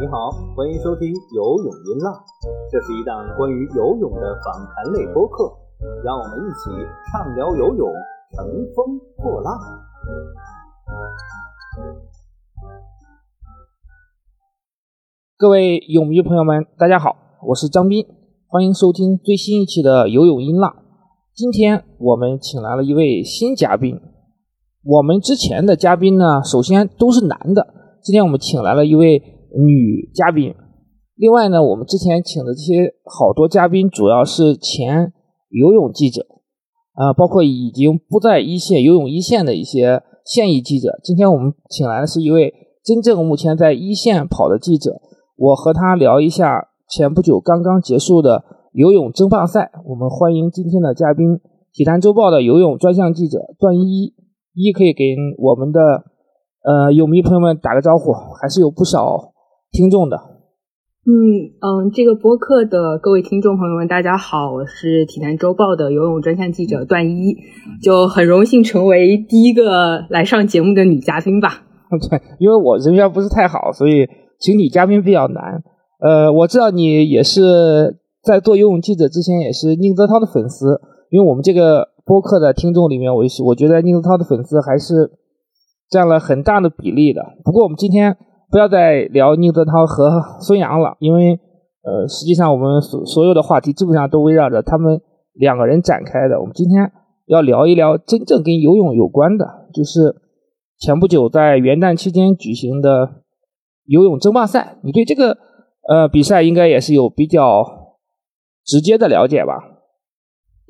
你好，欢迎收听游泳音浪，这是一档关于游泳的访谈类播客，让我们一起畅聊游泳，乘风破浪。各位泳迷朋友们，大家好，我是张斌，欢迎收听最新一期的游泳音浪。今天我们请来了一位新嘉宾，我们之前的嘉宾呢，首先都是男的，今天我们请来了一位。女嘉宾，另外呢，我们之前请的这些好多嘉宾，主要是前游泳记者，啊，包括已经不在一线游泳一线的一些现役记者。今天我们请来的是一位真正目前在一线跑的记者，我和他聊一下前不久刚刚结束的游泳争霸赛。我们欢迎今天的嘉宾，体坛周报的游泳专项记者段一一，可以给我们的呃泳迷朋友们打个招呼，还是有不少。听众的，嗯嗯，这个播客的各位听众朋友们，大家好，我是体坛周报的游泳专项记者段一，就很荣幸成为第一个来上节目的女嘉宾吧。对，因为我人缘不是太好，所以请女嘉宾比较难。呃，我知道你也是在做游泳记者之前也是宁泽涛的粉丝，因为我们这个播客的听众里面，我是我觉得宁泽涛的粉丝还是占了很大的比例的。不过我们今天。不要再聊宁泽涛和孙杨了，因为呃，实际上我们所所有的话题基本上都围绕着他们两个人展开的。我们今天要聊一聊真正跟游泳有关的，就是前不久在元旦期间举行的游泳争霸赛。你对这个呃比赛应该也是有比较直接的了解吧？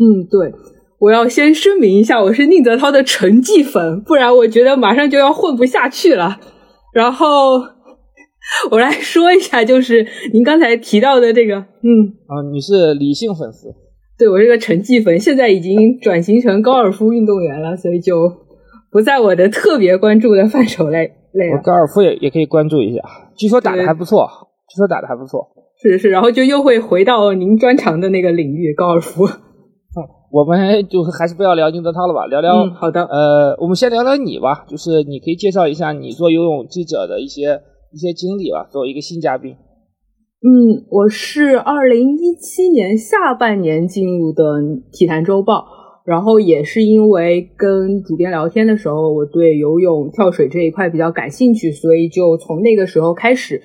嗯，对，我要先声明一下，我是宁泽涛的成绩粉，不然我觉得马上就要混不下去了。然后我来说一下，就是您刚才提到的这个，嗯，啊，你是理性粉丝，对我是个成绩粉，现在已经转型成高尔夫运动员了，所以就不在我的特别关注的范畴内内了。高尔夫也也可以关注一下，据说打的还不错，据说打的还不错，是是，然后就又会回到您专长的那个领域，高尔夫。我们就还是不要聊宁泽涛了吧，聊聊好的。呃，我们先聊聊你吧，就是你可以介绍一下你做游泳记者的一些一些经历吧，作为一个新嘉宾。嗯，我是二零一七年下半年进入的体坛周报，然后也是因为跟主编聊天的时候，我对游泳、跳水这一块比较感兴趣，所以就从那个时候开始，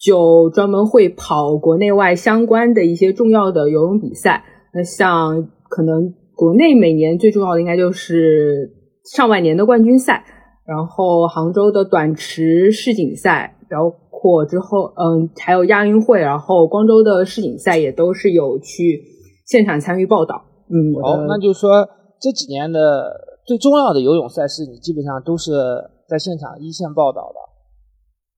就专门会跑国内外相关的一些重要的游泳比赛。那像。可能国内每年最重要的应该就是上万年的冠军赛，然后杭州的短池世锦赛，包括之后嗯还有亚运会，然后光州的世锦赛也都是有去现场参与报道。嗯，好，那就是说这几年的最重要的游泳赛事，你基本上都是在现场一线报道的。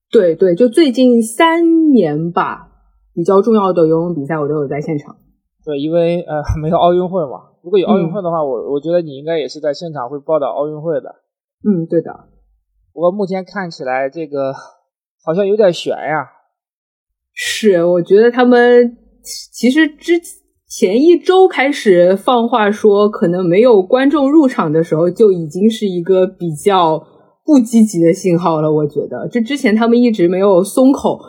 对对，就最近三年吧，比较重要的游泳比赛我都有在现场。对，因为呃没有奥运会嘛，如果有奥运会的话，我我觉得你应该也是在现场会报道奥运会的。嗯，对的。不过目前看起来这个好像有点悬呀。是，我觉得他们其实之前一周开始放话说可能没有观众入场的时候，就已经是一个比较不积极的信号了。我觉得，这之前他们一直没有松口。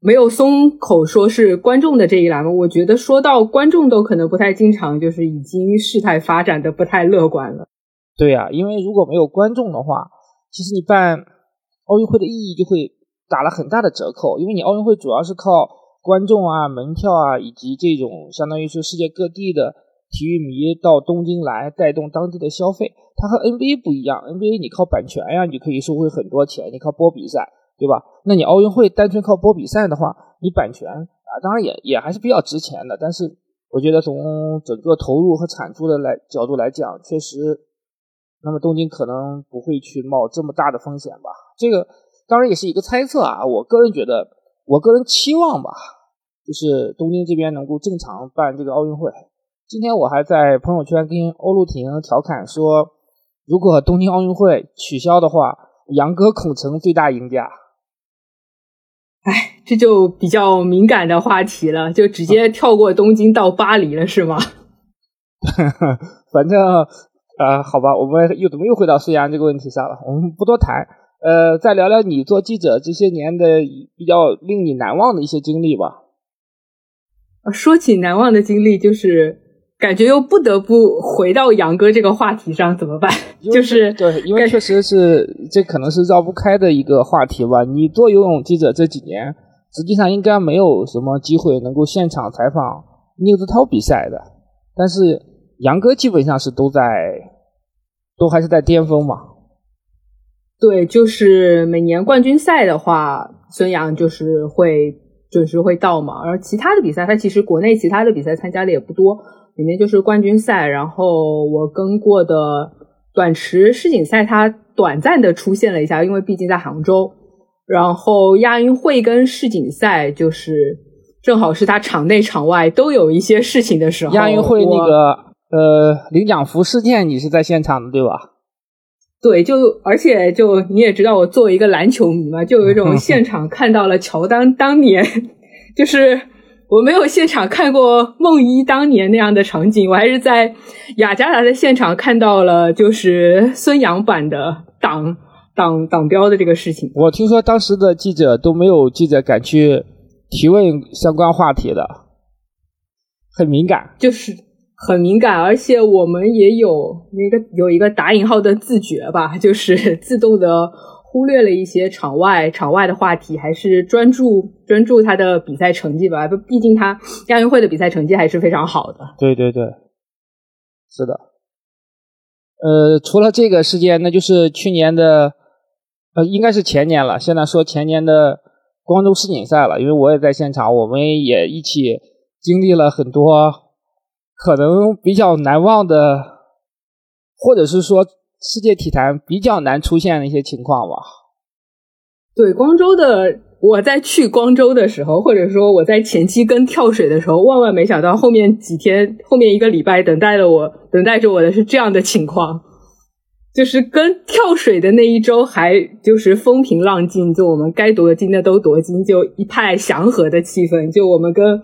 没有松口说是观众的这一栏吗，我觉得说到观众都可能不太经常，就是已经事态发展的不太乐观了。对呀，因为如果没有观众的话，其实你办奥运会的意义就会打了很大的折扣，因为你奥运会主要是靠观众啊、门票啊，以及这种相当于是世界各地的体育迷到东京来带动当地的消费。它和 NBA 不一样，NBA 你靠版权呀，你可以收回很多钱，你靠播比赛。对吧？那你奥运会单纯靠播比赛的话，你版权啊，当然也也还是比较值钱的。但是我觉得从整个投入和产出的来角度来讲，确实，那么东京可能不会去冒这么大的风险吧？这个当然也是一个猜测啊。我个人觉得，我个人期望吧，就是东京这边能够正常办这个奥运会。今天我还在朋友圈跟欧陆婷调侃说，如果东京奥运会取消的话，杨哥恐成最大赢家。哎，这就比较敏感的话题了，就直接跳过东京到巴黎了，是吗？反正啊，好吧，我们又怎么又回到孙杨这个问题上了？我们不多谈，呃，再聊聊你做记者这些年的比较令你难忘的一些经历吧。说起难忘的经历，就是感觉又不得不回到杨哥这个话题上，怎么办？就是对，因为确实是这可能是绕不开的一个话题吧。你做游泳记者这几年，实际上应该没有什么机会能够现场采访宁子涛比赛的，但是杨哥基本上是都在，都还是在巅峰嘛。对，就是每年冠军赛的话，孙杨就是会。准时会到嘛，然后其他的比赛，他其实国内其他的比赛参加的也不多，里面就是冠军赛，然后我跟过的短池世锦赛，他短暂的出现了一下，因为毕竟在杭州，然后亚运会跟世锦赛就是正好是他场内场外都有一些事情的时候。亚运会那个呃领奖服事件，你是在现场的对吧？对，就而且就你也知道，我作为一个篮球迷嘛，就有一种 现场看到了乔丹当年，就是我没有现场看过梦一当年那样的场景，我还是在雅加达的现场看到了，就是孙杨版的挡挡挡标的这个事情。我听说当时的记者都没有记者敢去提问相关话题的，很敏感，就是。很敏感，而且我们也有那个有一个打引号的自觉吧，就是自动的忽略了一些场外场外的话题，还是专注专注他的比赛成绩吧。毕竟他亚运会的比赛成绩还是非常好的。对对对，是的。呃，除了这个事件，那就是去年的，呃，应该是前年了。现在说前年的光州世锦赛了，因为我也在现场，我们也一起经历了很多。可能比较难忘的，或者是说世界体坛比较难出现的一些情况吧。对，光州的，我在去光州的时候，或者说我在前期跟跳水的时候，万万没想到后面几天，后面一个礼拜等待了我，等待着我的是这样的情况，就是跟跳水的那一周还就是风平浪静，就我们该夺金的都夺金，就一派祥和的气氛，就我们跟。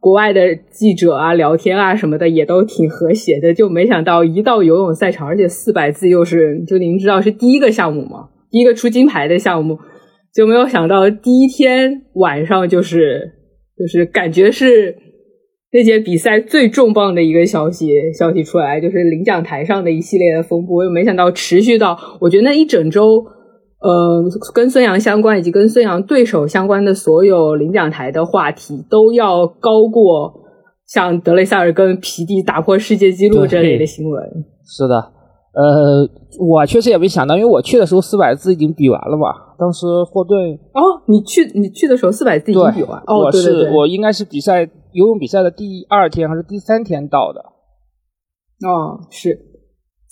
国外的记者啊，聊天啊什么的也都挺和谐的，就没想到一到游泳赛场，而且四百字又是，就您知道是第一个项目吗？第一个出金牌的项目，就没有想到第一天晚上就是就是感觉是那届比赛最重磅的一个消息消息出来，就是领奖台上的一系列的风波，又没想到持续到我觉得那一整周。呃，跟孙杨相关以及跟孙杨对手相关的所有领奖台的话题，都要高过像德雷塞尔跟皮蒂打破世界纪录这类的新闻。是的，呃，我确实也没想到，因为我去的时候四百字已经比完了吧。当时霍顿哦，你去你去的时候四百字已经比完。哦，对对对，我应该是比赛游泳比赛的第二天还是第三天到的。哦，是。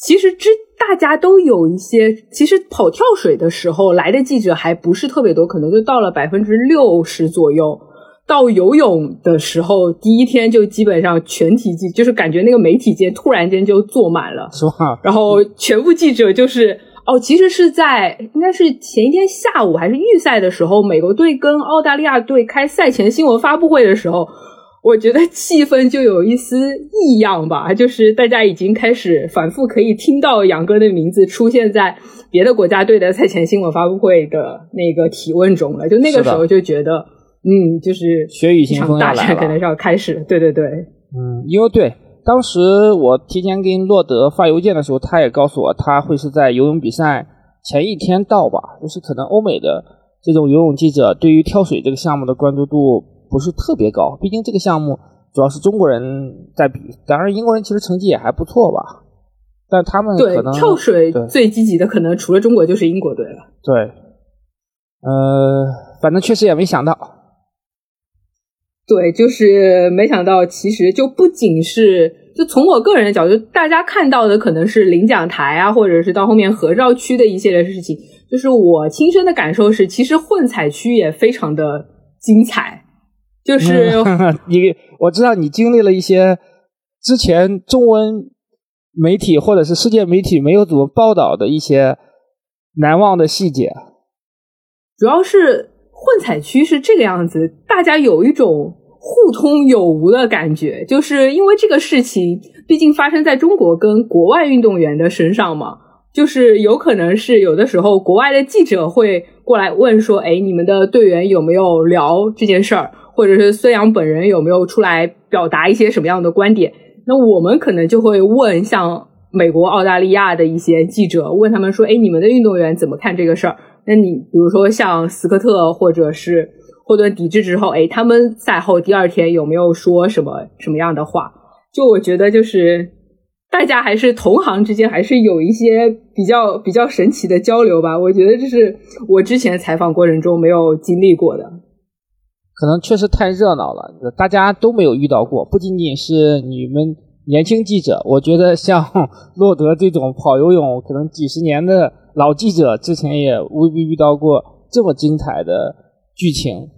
其实之大家都有一些，其实跑跳水的时候来的记者还不是特别多，可能就到了百分之六十左右。到游泳的时候，第一天就基本上全体记，就是感觉那个媒体间突然间就坐满了，是吧？然后全部记者就是哦，其实是在应该是前一天下午还是预赛的时候，美国队跟澳大利亚队开赛前新闻发布会的时候。我觉得气氛就有一丝异样吧，就是大家已经开始反复可以听到杨哥的名字出现在别的国家队的赛前新闻发布会的那个提问中了。就那个时候就觉得，嗯，就是血雨腥风大战可能是要开始。对对对，嗯，因为对，当时我提前跟洛德发邮件的时候，他也告诉我他会是在游泳比赛前一天到吧，就是可能欧美的这种游泳记者对于跳水这个项目的关注度。不是特别高，毕竟这个项目主要是中国人在比，当然英国人其实成绩也还不错吧，但他们可能跳水最积极的可能除了中国就是英国队了。对，呃，反正确实也没想到，对，就是没想到，其实就不仅是就从我个人的角度，大家看到的可能是领奖台啊，或者是到后面合照区的一系列事情，就是我亲身的感受是，其实混采区也非常的精彩。就是 你，我知道你经历了一些之前中文媒体或者是世界媒体没有怎么报道的一些难忘的细节。主要是混采区是这个样子，大家有一种互通有无的感觉，就是因为这个事情毕竟发生在中国跟国外运动员的身上嘛，就是有可能是有的时候国外的记者会过来问说，哎，你们的队员有没有聊这件事儿，或者是孙杨本人有没有出来表达一些什么样的观点？那我们可能就会问像美国、澳大利亚的一些记者，问他们说，哎，你们的运动员怎么看这个事儿？那你比如说像斯科特或者是。霍顿抵制之后，哎，他们赛后第二天有没有说什么什么样的话？就我觉得，就是大家还是同行之间还是有一些比较比较神奇的交流吧。我觉得这是我之前采访过程中没有经历过的。可能确实太热闹了，大家都没有遇到过。不仅仅是你们年轻记者，我觉得像 洛德这种跑游泳可能几十年的老记者，之前也未必遇到过这么精彩的剧情。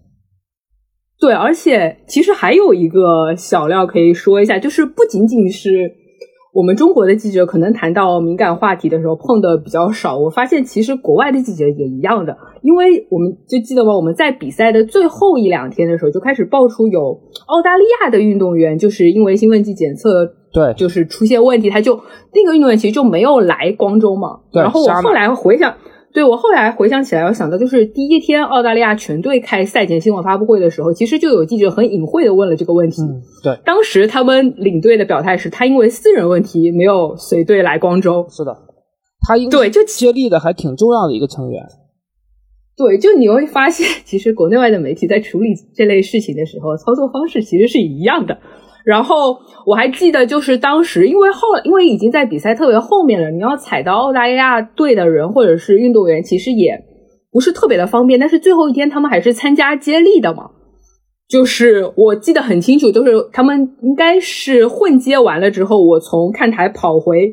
对，而且其实还有一个小料可以说一下，就是不仅仅是我们中国的记者可能谈到敏感话题的时候碰的比较少，我发现其实国外的记者也一样的，因为我们就记得吗？我们在比赛的最后一两天的时候就开始爆出有澳大利亚的运动员就是因为兴奋剂检测对就是出现问题，他就那个运动员其实就没有来光州嘛。然后我后来回想。对我后来回想起来，我想到就是第一天澳大利亚全队开赛前新闻发布会的时候，其实就有记者很隐晦的问了这个问题。对，当时他们领队的表态是他因为私人问题没有随队来光州。是的，他应对就接力的还挺重要的一个成员。对，就你会发现，其实国内外的媒体在处理这类事情的时候，操作方式其实是一样的。然后我还记得，就是当时因为后，因为已经在比赛特别后面了，你要踩到澳大利亚队的人或者是运动员，其实也不是特别的方便。但是最后一天他们还是参加接力的嘛，就是我记得很清楚，都是他们应该是混接完了之后，我从看台跑回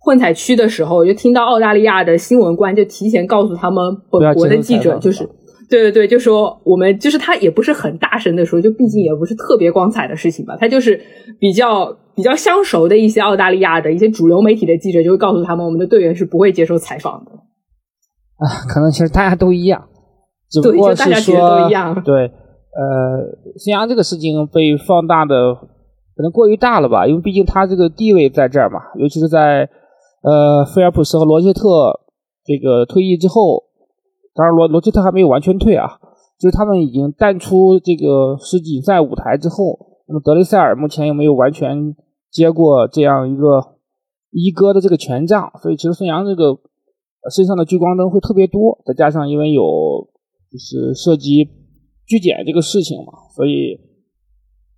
混采区的时候，就听到澳大利亚的新闻官就提前告诉他们本国的记者，就是。对对对，就说我们就是他也不是很大声的说，就毕竟也不是特别光彩的事情吧。他就是比较比较相熟的一些澳大利亚的一些主流媒体的记者，就会告诉他们，我们的队员是不会接受采访的。啊，可能其实大家都一样，只不过是说对，呃，孙杨这个事情被放大的可能过于大了吧，因为毕竟他这个地位在这儿嘛，尤其是在呃菲尔普斯和罗切特这个退役之后。当然，罗罗切特还没有完全退啊，就是他们已经淡出这个世锦赛舞台之后，那么德雷塞尔目前又没有完全接过这样一个一哥的这个权杖，所以其实孙杨这个身上的聚光灯会特别多，再加上因为有就是涉及拒检这个事情嘛，所以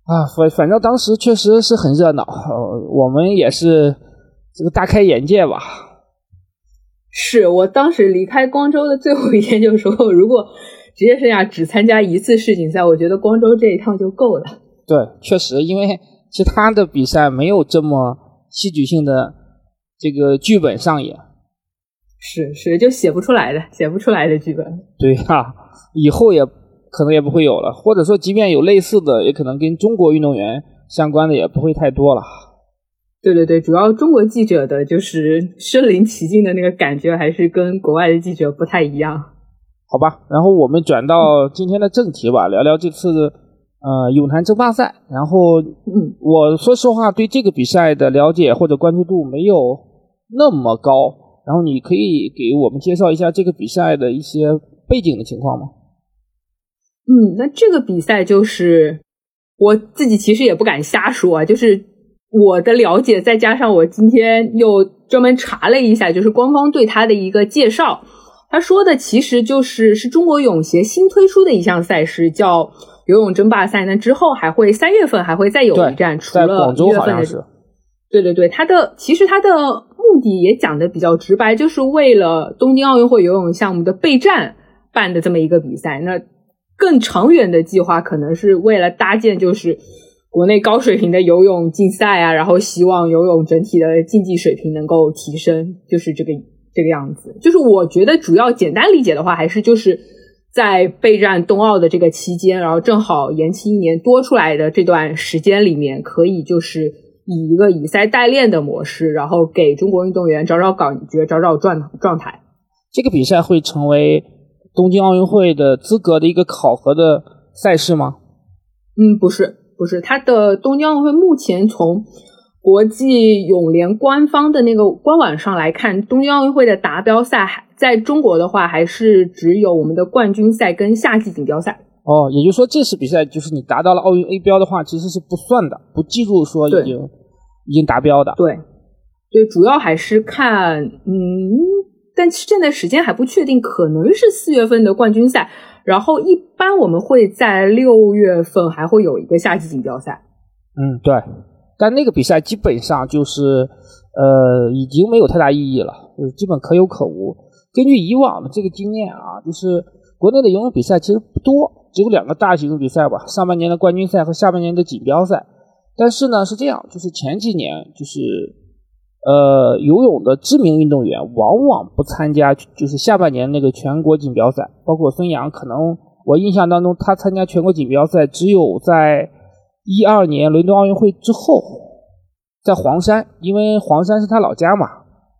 啊，反反正当时确实是很热闹，我们也是这个大开眼界吧。是我当时离开光州的最后一天就说，如果职业生涯只参加一次世锦赛，我觉得光州这一趟就够了。对，确实，因为其他的比赛没有这么戏剧性的这个剧本上演。是是，就写不出来的，写不出来的剧本。对呀，以后也可能也不会有了，或者说，即便有类似的，也可能跟中国运动员相关的也不会太多了。对对对，主要中国记者的就是身临其境的那个感觉，还是跟国外的记者不太一样。好吧，然后我们转到今天的正题吧，聊聊这次呃泳坛争霸赛。然后，嗯，我说实话，对这个比赛的了解或者关注度没有那么高。然后，你可以给我们介绍一下这个比赛的一些背景的情况吗？嗯，那这个比赛就是我自己其实也不敢瞎说啊，就是。我的了解，再加上我今天又专门查了一下，就是官方对他的一个介绍，他说的其实就是是中国泳协新推出的一项赛事，叫游泳争霸赛。那之后还会三月份还会再有一站，除了广州好像是。对对对，他的其实他的目的也讲的比较直白，就是为了东京奥运会游泳项目的备战办的这么一个比赛。那更长远的计划，可能是为了搭建就是。国内高水平的游泳竞赛啊，然后希望游泳整体的竞技水平能够提升，就是这个这个样子。就是我觉得主要简单理解的话，还是就是在备战冬奥的这个期间，然后正好延期一年多出来的这段时间里面，可以就是以一个以赛代练的模式，然后给中国运动员找找感觉，找找状状态。这个比赛会成为东京奥运会的资格的一个考核的赛事吗？嗯，不是。不是，它的东京奥运会目前从国际泳联官方的那个官网上来看，东京奥运会的达标赛还在中国的话，还是只有我们的冠军赛跟夏季锦标赛。哦，也就是说这次比赛就是你达到了奥运 A 标的话，其实是不算的，不计入说已经已经达标的。对，对，主要还是看，嗯，但现在时间还不确定，可能是四月份的冠军赛，然后一般我们会在六月份还会有一个夏季锦标赛。嗯，对。但那个比赛基本上就是，呃，已经没有太大意义了，就是基本可有可无。根据以往的这个经验啊，就是国内的游泳比赛其实不多，只有两个大型的比赛吧，上半年的冠军赛和下半年的锦标赛。但是呢，是这样，就是前几年就是，呃，游泳的知名运动员往往不参加，就是下半年那个全国锦标赛，包括孙杨，可能我印象当中他参加全国锦标赛只有在。一二年伦敦奥运会之后，在黄山，因为黄山是他老家嘛，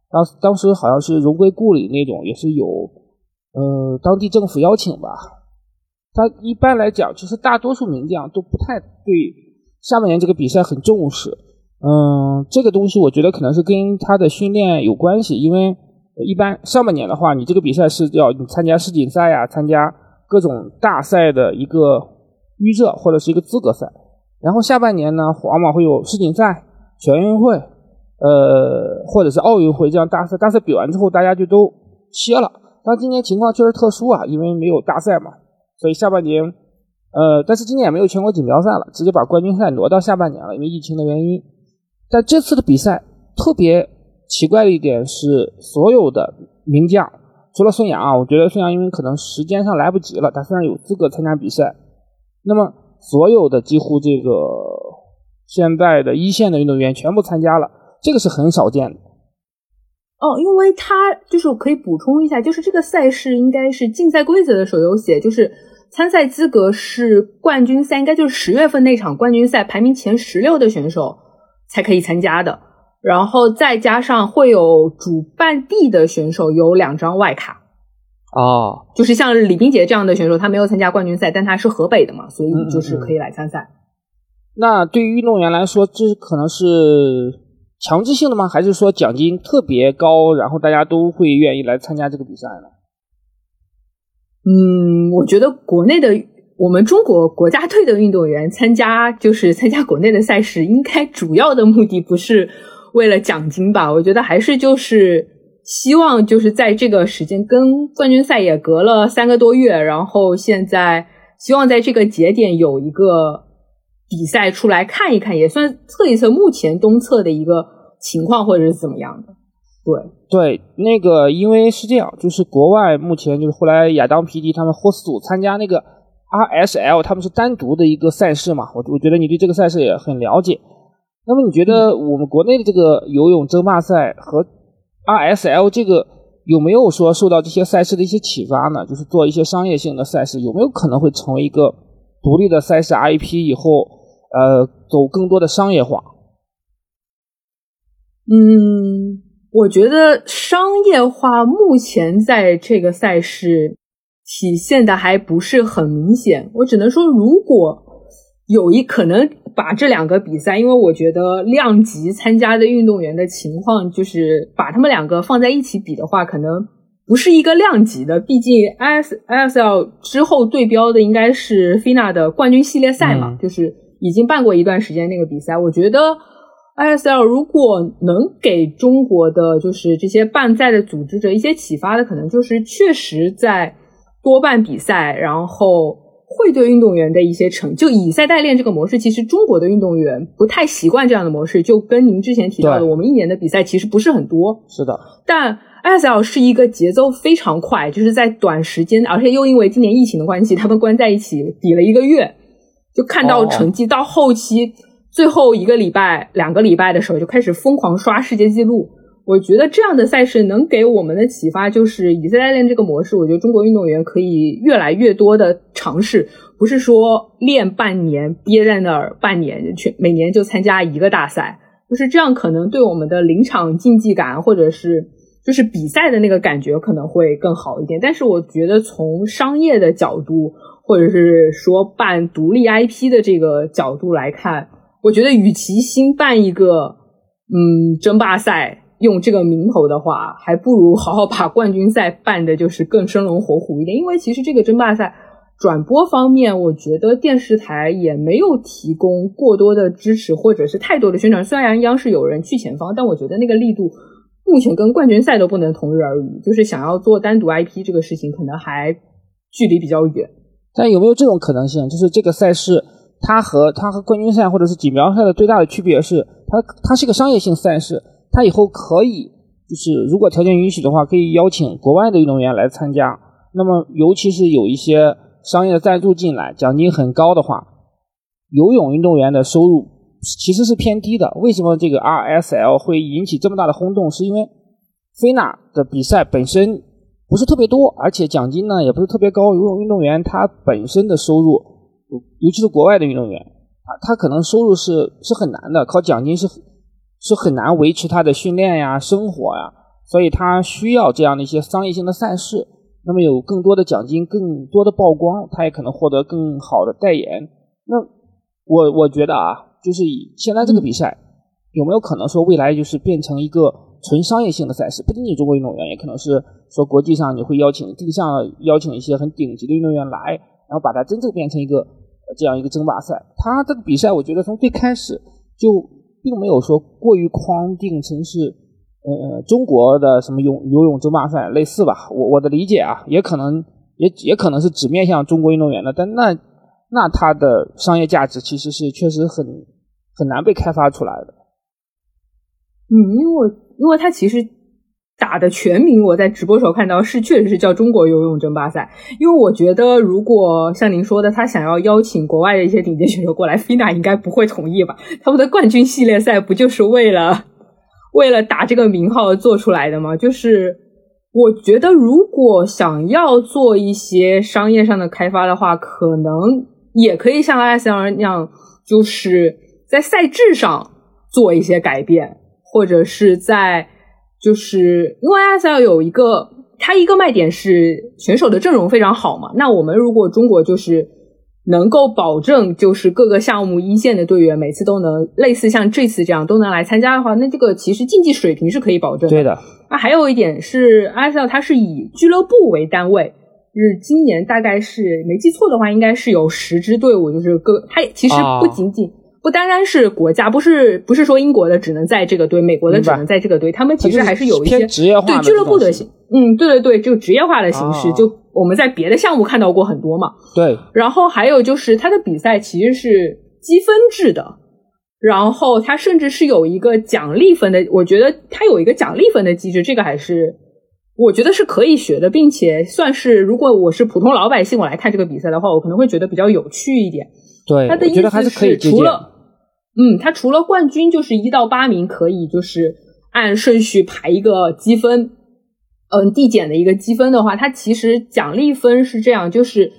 当当时好像是荣归故里那种，也是有，呃，当地政府邀请吧。他一般来讲，其实大多数名将都不太对下半年这个比赛很重视。嗯，这个东西我觉得可能是跟他的训练有关系，因为一般上半年的话，你这个比赛是要你参加世锦赛呀，参加各种大赛的一个预热或者是一个资格赛。然后下半年呢，往往会有世锦赛、全运会，呃，或者是奥运会这样大赛。大赛比完之后，大家就都歇了。但今年情况确实特殊啊，因为没有大赛嘛，所以下半年，呃，但是今年也没有全国锦标赛了，直接把冠军赛挪到下半年了，因为疫情的原因。但这次的比赛特别奇怪的一点是，所有的名将，除了孙杨啊，我觉得孙杨因为可能时间上来不及了，他虽然有资格参加比赛，那么。所有的几乎这个现在的一线的运动员全部参加了，这个是很少见的。哦，因为他就是我可以补充一下，就是这个赛事应该是竞赛规则的时候有写，就是参赛资格是冠军赛，应该就是十月份那场冠军赛排名前十六的选手才可以参加的，然后再加上会有主办地的选手有两张外卡。哦，就是像李冰洁这样的选手，他没有参加冠军赛，但他是河北的嘛，所以就是可以来参赛。那对于运动员来说，这可能是强制性的吗？还是说奖金特别高，然后大家都会愿意来参加这个比赛呢？嗯，我觉得国内的我们中国国家队的运动员参加 就是参加国内的赛事，应该主要的目的不是为了奖金吧？我觉得还是就是。希望就是在这个时间跟冠军赛也隔了三个多月，然后现在希望在这个节点有一个比赛出来看一看，也算测一测目前东侧的一个情况或者是怎么样的。对对，那个因为是这样，就是国外目前就是后来亚当皮迪他们霍斯组参加那个 RSL，他们是单独的一个赛事嘛，我我觉得你对这个赛事也很了解。那么你觉得我们国内的这个游泳争霸赛和 RSL 这个有没有说受到这些赛事的一些启发呢？就是做一些商业性的赛事，有没有可能会成为一个独立的赛事 IP？以后呃，走更多的商业化？嗯，我觉得商业化目前在这个赛事体现的还不是很明显。我只能说，如果。有一可能把这两个比赛，因为我觉得量级参加的运动员的情况，就是把他们两个放在一起比的话，可能不是一个量级的。毕竟 I S I S L 之后对标的应该是 FINA 的冠军系列赛嘛，就是已经办过一段时间那个比赛。我觉得 I S L 如果能给中国的就是这些办赛的组织者一些启发的，可能就是确实在多半比赛，然后。会对运动员的一些成就以赛代练这个模式，其实中国的运动员不太习惯这样的模式。就跟您之前提到的，我们一年的比赛其实不是很多。是的，但 S L 是一个节奏非常快，就是在短时间，而且又因为今年疫情的关系，他们关在一起比了一个月，就看到成绩。到后期最后一个礼拜、两个礼拜的时候，就开始疯狂刷世界纪录。我觉得这样的赛事能给我们的启发就是以赛代练这个模式。我觉得中国运动员可以越来越多的尝试，不是说练半年憋在那儿半年，全每年就参加一个大赛，就是这样可能对我们的临场竞技感或者是就是比赛的那个感觉可能会更好一点。但是我觉得从商业的角度。或者是说办独立 IP 的这个角度来看，我觉得与其新办一个嗯争霸赛用这个名头的话，还不如 好好把冠军赛办的就是更生龙活虎一点。因为其实这个争霸赛转播方面，我觉得电视台也没有提供过多的支持或者是太多的宣传。虽然央视有人去前方，但我觉得那个力度目前跟冠军赛都不能同日而语。就是想要做单独 IP 这个事情，可能还距离比较远。但有没有这种可能性？就是这个赛事，它和它和冠军赛或者是锦标赛的最大的区别是，它它是个商业性赛事，他以后可以就是如果条件允许的话，可以邀请国外的运动员来参加。那么尤其是有一些商业赞助进来，奖金很高的话，游泳运动员的收入其实是偏低的。为什么这个 RSL 会引起这么大的轰动？是因为菲娜的比赛本身。不是特别多，而且奖金呢也不是特别高。游泳运动员他本身的收入，尤其是国外的运动员啊，他可能收入是是很难的，靠奖金是是很难维持他的训练呀、生活呀，所以他需要这样的一些商业性的赛事。那么有更多的奖金、更多的曝光，他也可能获得更好的代言。那我我觉得啊，就是以现在这个比赛，有没有可能说未来就是变成一个纯商业性的赛事？不仅仅中国运动员，也可能是。说国际上你会邀请定向邀请一些很顶级的运动员来，然后把它真正变成一个这样一个争霸赛。他这个比赛，我觉得从最开始就并没有说过于框定成是呃中国的什么泳游泳争霸赛类似吧。我我的理解啊，也可能也也可能是只面向中国运动员的，但那那它的商业价值其实是确实很很难被开发出来的。嗯，因为因为它其实。打的全名，我在直播时候看到是确实是叫中国游泳争霸赛，因为我觉得如果像您说的，他想要邀请国外的一些顶尖选手过来，FINA 应该不会同意吧？他们的冠军系列赛不就是为了为了打这个名号做出来的吗？就是我觉得如果想要做一些商业上的开发的话，可能也可以像 ISL 那样，就是在赛制上做一些改变，或者是在。就是因为 ISL 有一个，它一个卖点是选手的阵容非常好嘛。那我们如果中国就是能够保证，就是各个项目一线的队员每次都能类似像这次这样都能来参加的话，那这个其实竞技水平是可以保证的。对的。那还有一点是 ISL 它是以俱乐部为单位，是今年大概是没记错的话，应该是有十支队伍，就是各它其实不仅仅。不单单是国家，不是不是说英国的只能在这个队，美国的只能在这个队，他们其实还是有一些对俱乐部的形，嗯，对对对，就职业化的形式，就我们在别的项目看到过很多嘛。对，然后还有就是他的比赛其实是积分制的，然后他甚至是有一个奖励分的，我觉得他有一个奖励分的机制，这个还是我觉得是可以学的，并且算是如果我是普通老百姓我来看这个比赛的话，我可能会觉得比较有趣一点。对，他的意思是除了。嗯，他除了冠军就是一到八名可以就是按顺序排一个积分，嗯，递减的一个积分的话，它其实奖励分是这样，就是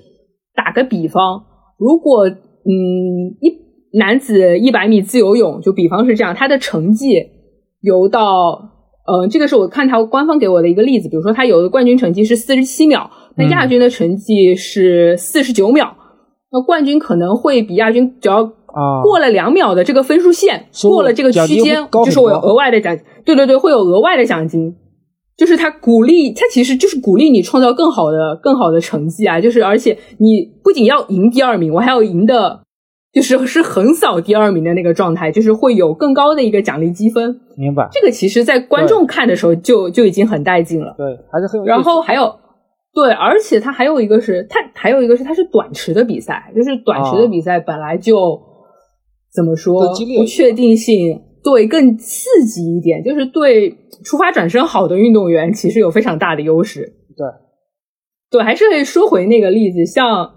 打个比方，如果嗯一男子一百米自由泳，就比方是这样，他的成绩游到，嗯，这个是我看他官方给我的一个例子，比如说他有的冠军成绩是四十七秒，那亚军的成绩是四十九秒，那冠军可能会比亚军只要。啊，过了两秒的这个分数线，过了这个区间，就是我有额外的奖，对对对，会有额外的奖金。就是他鼓励，他其实就是鼓励你创造更好的、更好的成绩啊！就是而且你不仅要赢第二名，我还要赢的，就是是横扫第二名的那个状态，就是会有更高的一个奖励积分。明白？这个其实，在观众看的时候就就已经很带劲了。对，还是很有。然后还有，对，而且它还有一个是，它还有一个是，它是短池的比赛，就是短池的比赛本来就。怎么说？不确定性对更刺激一点，就是对出发转身好的运动员其实有非常大的优势。对，对，还是说回那个例子，像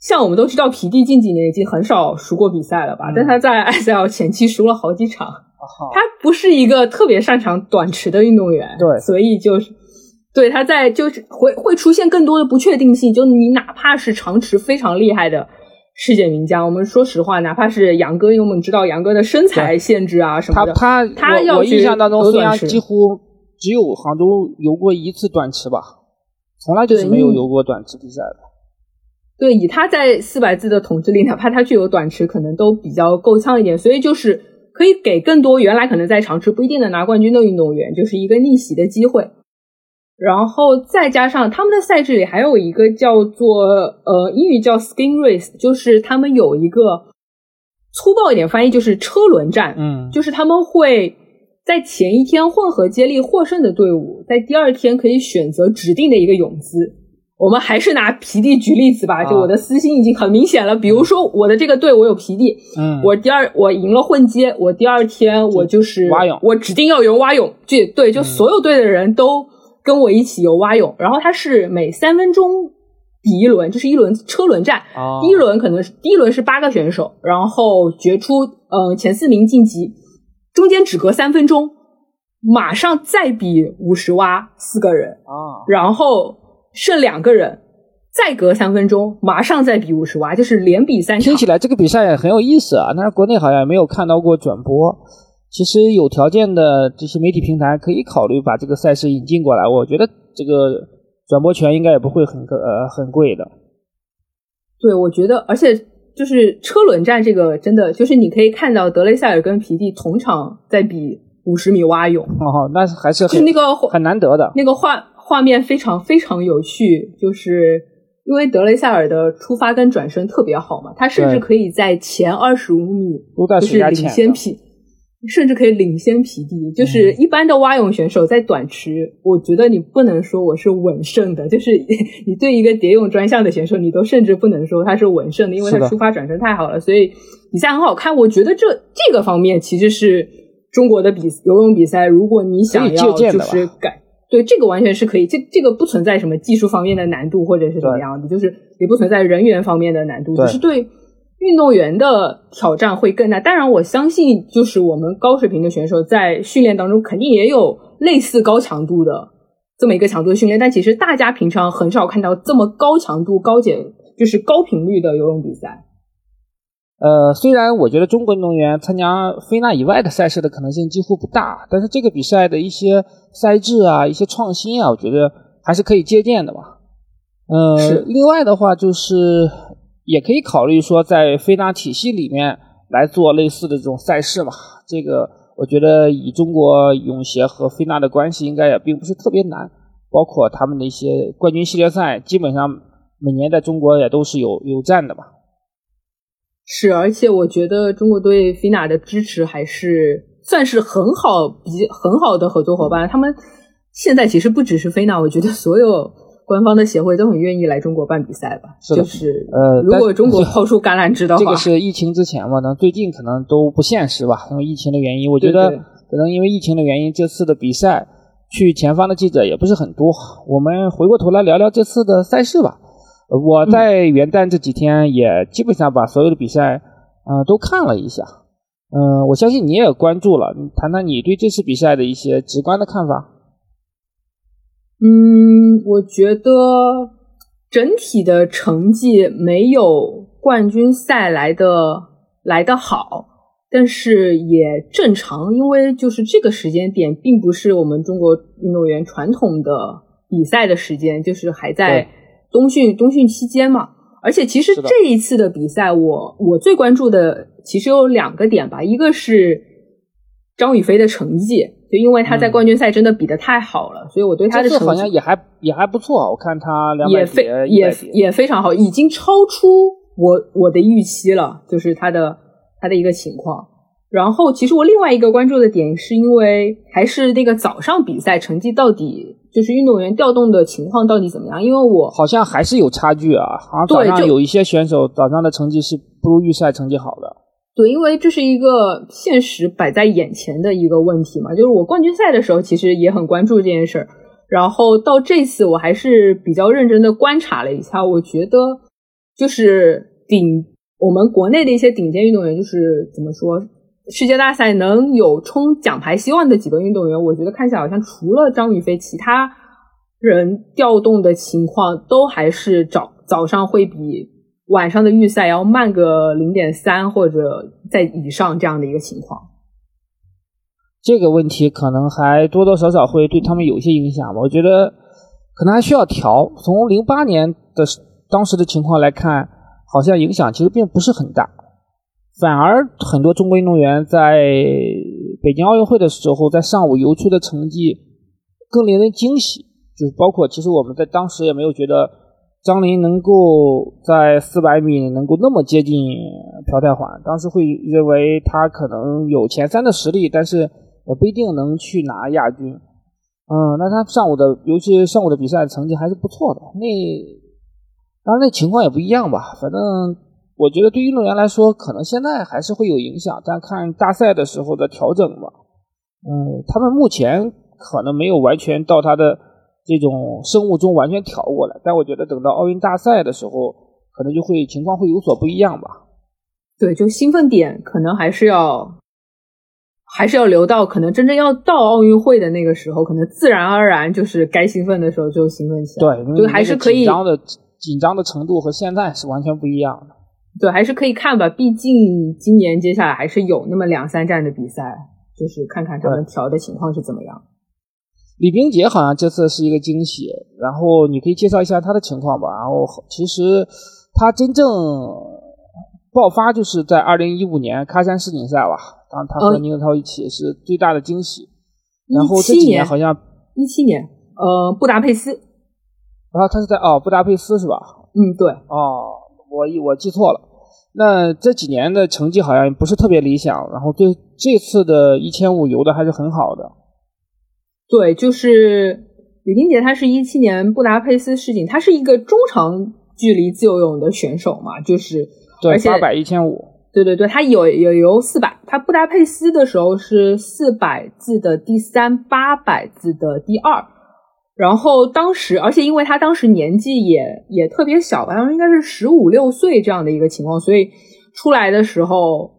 像我们都知道，皮蒂近几年已经很少输过比赛了吧？但他在 S L 前期输了好几场。他不是一个特别擅长短池的运动员，对，所以就是对他在就是会会出现更多的不确定性。就你哪怕是长池非常厉害的。世界名将，我们说实话，哪怕是杨哥，因为我们知道杨哥的身材限制啊什么的，他他他要我印象当中，孙杨几乎只有杭州游过一次短池吧，从来就是没有游过短池比赛的。对，以他在四百字的统治力，哪怕他具有短池，可能都比较够呛一点。所以就是可以给更多原来可能在长池不一定能拿冠军的运动员，就是一个逆袭的机会。然后再加上他们的赛制里还有一个叫做呃英语叫 skin race，就是他们有一个粗暴一点翻译就是车轮战，嗯，就是他们会在前一天混合接力获胜的队伍，在第二天可以选择指定的一个泳姿。我们还是拿皮地举例子吧，就我的私心已经很明显了。比如说我的这个队我有皮地，嗯，我第二我赢了混接，我第二天我就是蛙泳，我指定要游蛙泳。就对，就所有队的人都跟我一起游蛙泳。然后他是每三分钟比一轮，就是一轮车轮战。第一轮可能是第一轮是八个选手，然后决出嗯前四名晋级，中间只隔三分钟，马上再比五十蛙四个人啊，然后。剩两个人，再隔三分钟，马上再比五十蛙，就是连比三场。听起来这个比赛也很有意思啊，但是国内好像没有看到过转播。其实有条件的这些媒体平台可以考虑把这个赛事引进过来，我觉得这个转播权应该也不会很呃很贵的。对，我觉得，而且就是车轮战这个真的就是你可以看到德雷塞尔跟皮蒂同场在比五十米蛙泳，哦，那还是就是那个很难得的那个画。画面非常非常有趣，就是因为德雷塞尔的出发跟转身特别好嘛，他甚至可以在前二十五米就是领先匹，甚至可以领先匹地。就是一般的蛙泳选手在短池，我觉得你不能说我是稳胜的，就是 你对一个蝶泳专项的选手，你都甚至不能说他是稳胜的，因为他出发转身太好了，所以比赛很好看。我觉得这这个方面其实是中国的比游泳比赛，如果你想要就是改。对，这个完全是可以，这这个不存在什么技术方面的难度或者是怎么样的，就是也不存在人员方面的难度，只是对运动员的挑战会更大。当然，我相信就是我们高水平的选手在训练当中肯定也有类似高强度的这么一个强度的训练，但其实大家平常很少看到这么高强度、高减就是高频率的游泳比赛。呃，虽然我觉得中国运动员参加非那以外的赛事的可能性几乎不大，但是这个比赛的一些赛制啊、一些创新啊，我觉得还是可以借鉴的吧。呃，另外的话就是也可以考虑说在非那体系里面来做类似的这种赛事嘛。这个我觉得以中国泳协和非那的关系，应该也并不是特别难。包括他们的一些冠军系列赛，基本上每年在中国也都是有有战的嘛。是，而且我觉得中国对菲娜的支持还是算是很好、比很好的合作伙伴。他们现在其实不只是菲娜，我觉得所有官方的协会都很愿意来中国办比赛吧。就是呃，如果中国抛出橄榄枝的话，这个是疫情之前嘛？那最近可能都不现实吧，因为疫情的原因。我觉得可能因为疫情的原因，这次的比赛去前方的记者也不是很多。我们回过头来聊聊这次的赛事吧。我在元旦这几天也基本上把所有的比赛，呃，都看了一下。嗯，我相信你也关注了，谈谈你对这次比赛的一些直观的看法。嗯，我觉得整体的成绩没有冠军赛来的来的好，但是也正常，因为就是这个时间点并不是我们中国运动员传统的比赛的时间，就是还在。冬训冬训期间嘛，而且其实这一次的比赛，我我最关注的其实有两个点吧，一个是张雨霏的成绩，就因为他在冠军赛真的比的太好了，所以我对他的成绩好像也还也还不错，我看他两也非也也非常好，已经超出我我的预期了，就是他的他的一个情况。然后，其实我另外一个关注的点，是因为还是那个早上比赛成绩到底就是运动员调动的情况到底怎么样？因为我好像还是有差距啊，好像早上有一些选手早上的成绩是不如预赛成绩好的。对，因为这是一个现实摆在眼前的一个问题嘛。就是我冠军赛的时候其实也很关注这件事儿，然后到这次我还是比较认真的观察了一下，我觉得就是顶我们国内的一些顶尖运动员，就是怎么说？世界大赛能有冲奖牌希望的几个运动员，我觉得看起来好像除了张雨霏，其他人调动的情况都还是早早上会比晚上的预赛要慢个零点三或者在以上这样的一个情况。这个问题可能还多多少少会对他们有一些影响吧。我觉得可能还需要调。从零八年的当时的情况来看，好像影响其实并不是很大，反而很多中国运动员在北京奥运会的时候，在上午游出的成绩更令人惊喜。就是包括，其实我们在当时也没有觉得张琳能够在四百米能够那么接近朴泰桓，当时会认为他可能有前三的实力，但是也不一定能去拿亚军。嗯，那他上午的，尤其是上午的比赛成绩还是不错的。那当然那情况也不一样吧，反正我觉得对运动员来说，可能现在还是会有影响，但看大赛的时候的调整吧。嗯，他们目前可能没有完全到他的。这种生物钟完全调过来，但我觉得等到奥运大赛的时候，可能就会情况会有所不一样吧。对，就兴奋点可能还是要，还是要留到可能真正要到奥运会的那个时候，可能自然而然就是该兴奋的时候就兴奋起来。对，就还是可以紧张的紧张的程度和现在是完全不一样的。对，还是可以看吧，毕竟今年接下来还是有那么两三站的比赛，就是看看他们调的情况是怎么样。李冰洁好像这次是一个惊喜，然后你可以介绍一下她的情况吧。然后其实她真正爆发就是在二零一五年喀山世锦赛吧，当她和宁泽涛一起是最大的惊喜。然后这几年好像一七年，呃，布达佩斯。然后，他是在哦布达佩斯是吧？嗯，对。哦，我我记错了。那这几年的成绩好像不是特别理想，然后对这次的一千五游的还是很好的。对，就是李冰洁，她是一七年布达佩斯世锦，她是一个中长距离自由泳的选手嘛，就是对八百一千五，对对对，她有有游四百，她布达佩斯的时候是四百字的第三，八百字的第二，然后当时，而且因为她当时年纪也也特别小，吧，当时应该是十五六岁这样的一个情况，所以出来的时候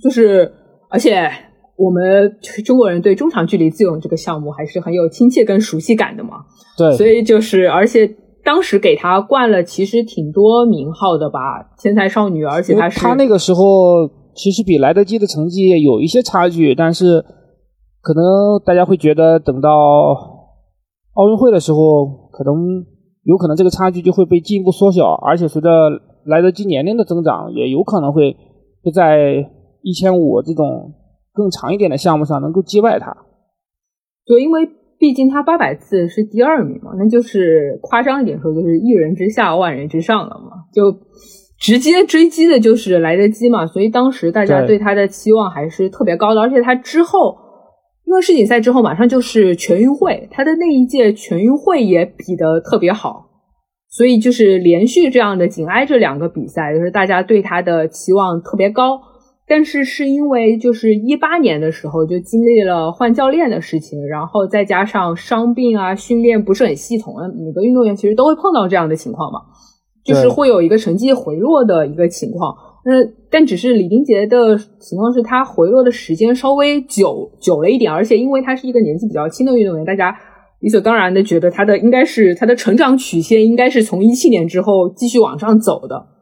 就是而且。我们中国人对中长距离自由泳这个项目还是很有亲切跟熟悉感的嘛。对，所以就是，而且当时给他冠了其实挺多名号的吧，天才少女，而且他是他那个时候其实比莱德基的成绩有一些差距，但是可能大家会觉得等到奥运会的时候，可能有可能这个差距就会被进一步缩小，而且随着莱德基年龄的增长，也有可能会会在一千五这种。更长一点的项目上能够击败他，对，因为毕竟他八百次是第二名嘛，那就是夸张一点说，就是一人之下万人之上了嘛，就直接追击的就是来得及嘛，所以当时大家对他的期望还是特别高的，而且他之后因为世锦赛之后马上就是全运会，他的那一届全运会也比得特别好，所以就是连续这样的紧挨着两个比赛，就是大家对他的期望特别高。但是是因为就是一八年的时候就经历了换教练的事情，然后再加上伤病啊，训练不是很系统，每个运动员其实都会碰到这样的情况嘛，就是会有一个成绩回落的一个情况。那但只是李冰洁的情况是他回落的时间稍微久久了一点，而且因为他是一个年纪比较轻的运动员，大家理所当然的觉得他的应该是他的成长曲线应该是从一七年之后继续往上走的。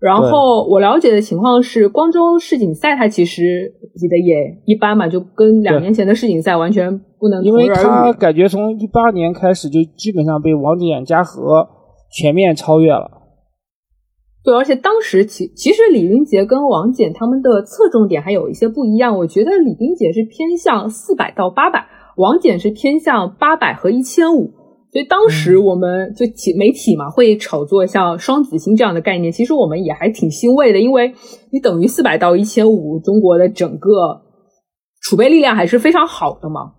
然后我了解的情况是，光州世锦赛它其实比的也一般嘛，就跟两年前的世锦赛完全不能因为他感觉从一八年开始就基本上被王翦、嘉禾全面超越了。对，而且当时其其实李冰洁跟王翦他们的侧重点还有一些不一样。我觉得李冰洁是偏向四百到八百，王翦是偏向八百和一千五。所以当时我们就体媒体嘛，会炒作像双子星这样的概念。其实我们也还挺欣慰的，因为你等于四百到一千五，中国的整个储备力量还是非常好的嘛。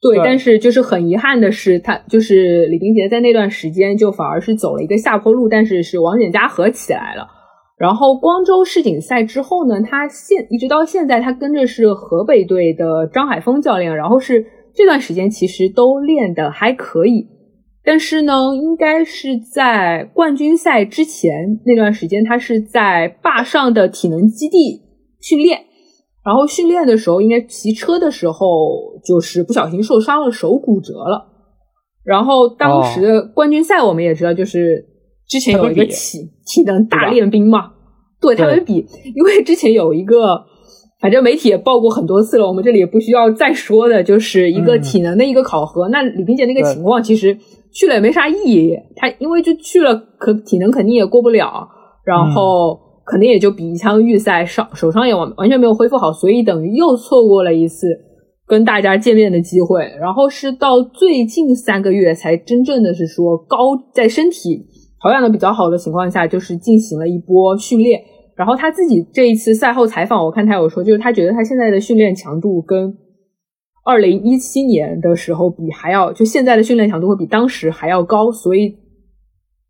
对，但是就是很遗憾的是，他就是李冰洁在那段时间就反而是走了一个下坡路。但是是王简嘉禾起来了，然后光州世锦赛之后呢，他现一直到现在，他跟着是河北队的张海峰教练，然后是这段时间其实都练的还可以。但是呢，应该是在冠军赛之前那段时间，他是在坝上的体能基地训练。然后训练的时候，应该骑车的时候，就是不小心受伤了，手骨折了。然后当时的冠军赛，我们也知道，就是之前有一个体体能大练兵嘛，对他们比，因为之前有一个。反正媒体也报过很多次了，我们这里也不需要再说的，就是一个体能的一个考核。那李冰洁那个情况，其实去了也没啥意义。他因为就去了，可体能肯定也过不了，然后肯定也就比一枪预赛伤手伤也完完全没有恢复好，所以等于又错过了一次跟大家见面的机会。然后是到最近三个月才真正的是说高在身体调养的比较好的情况下，就是进行了一波训练。然后他自己这一次赛后采访，我看他有说，就是他觉得他现在的训练强度跟二零一七年的时候比还要，就现在的训练强度会比当时还要高，所以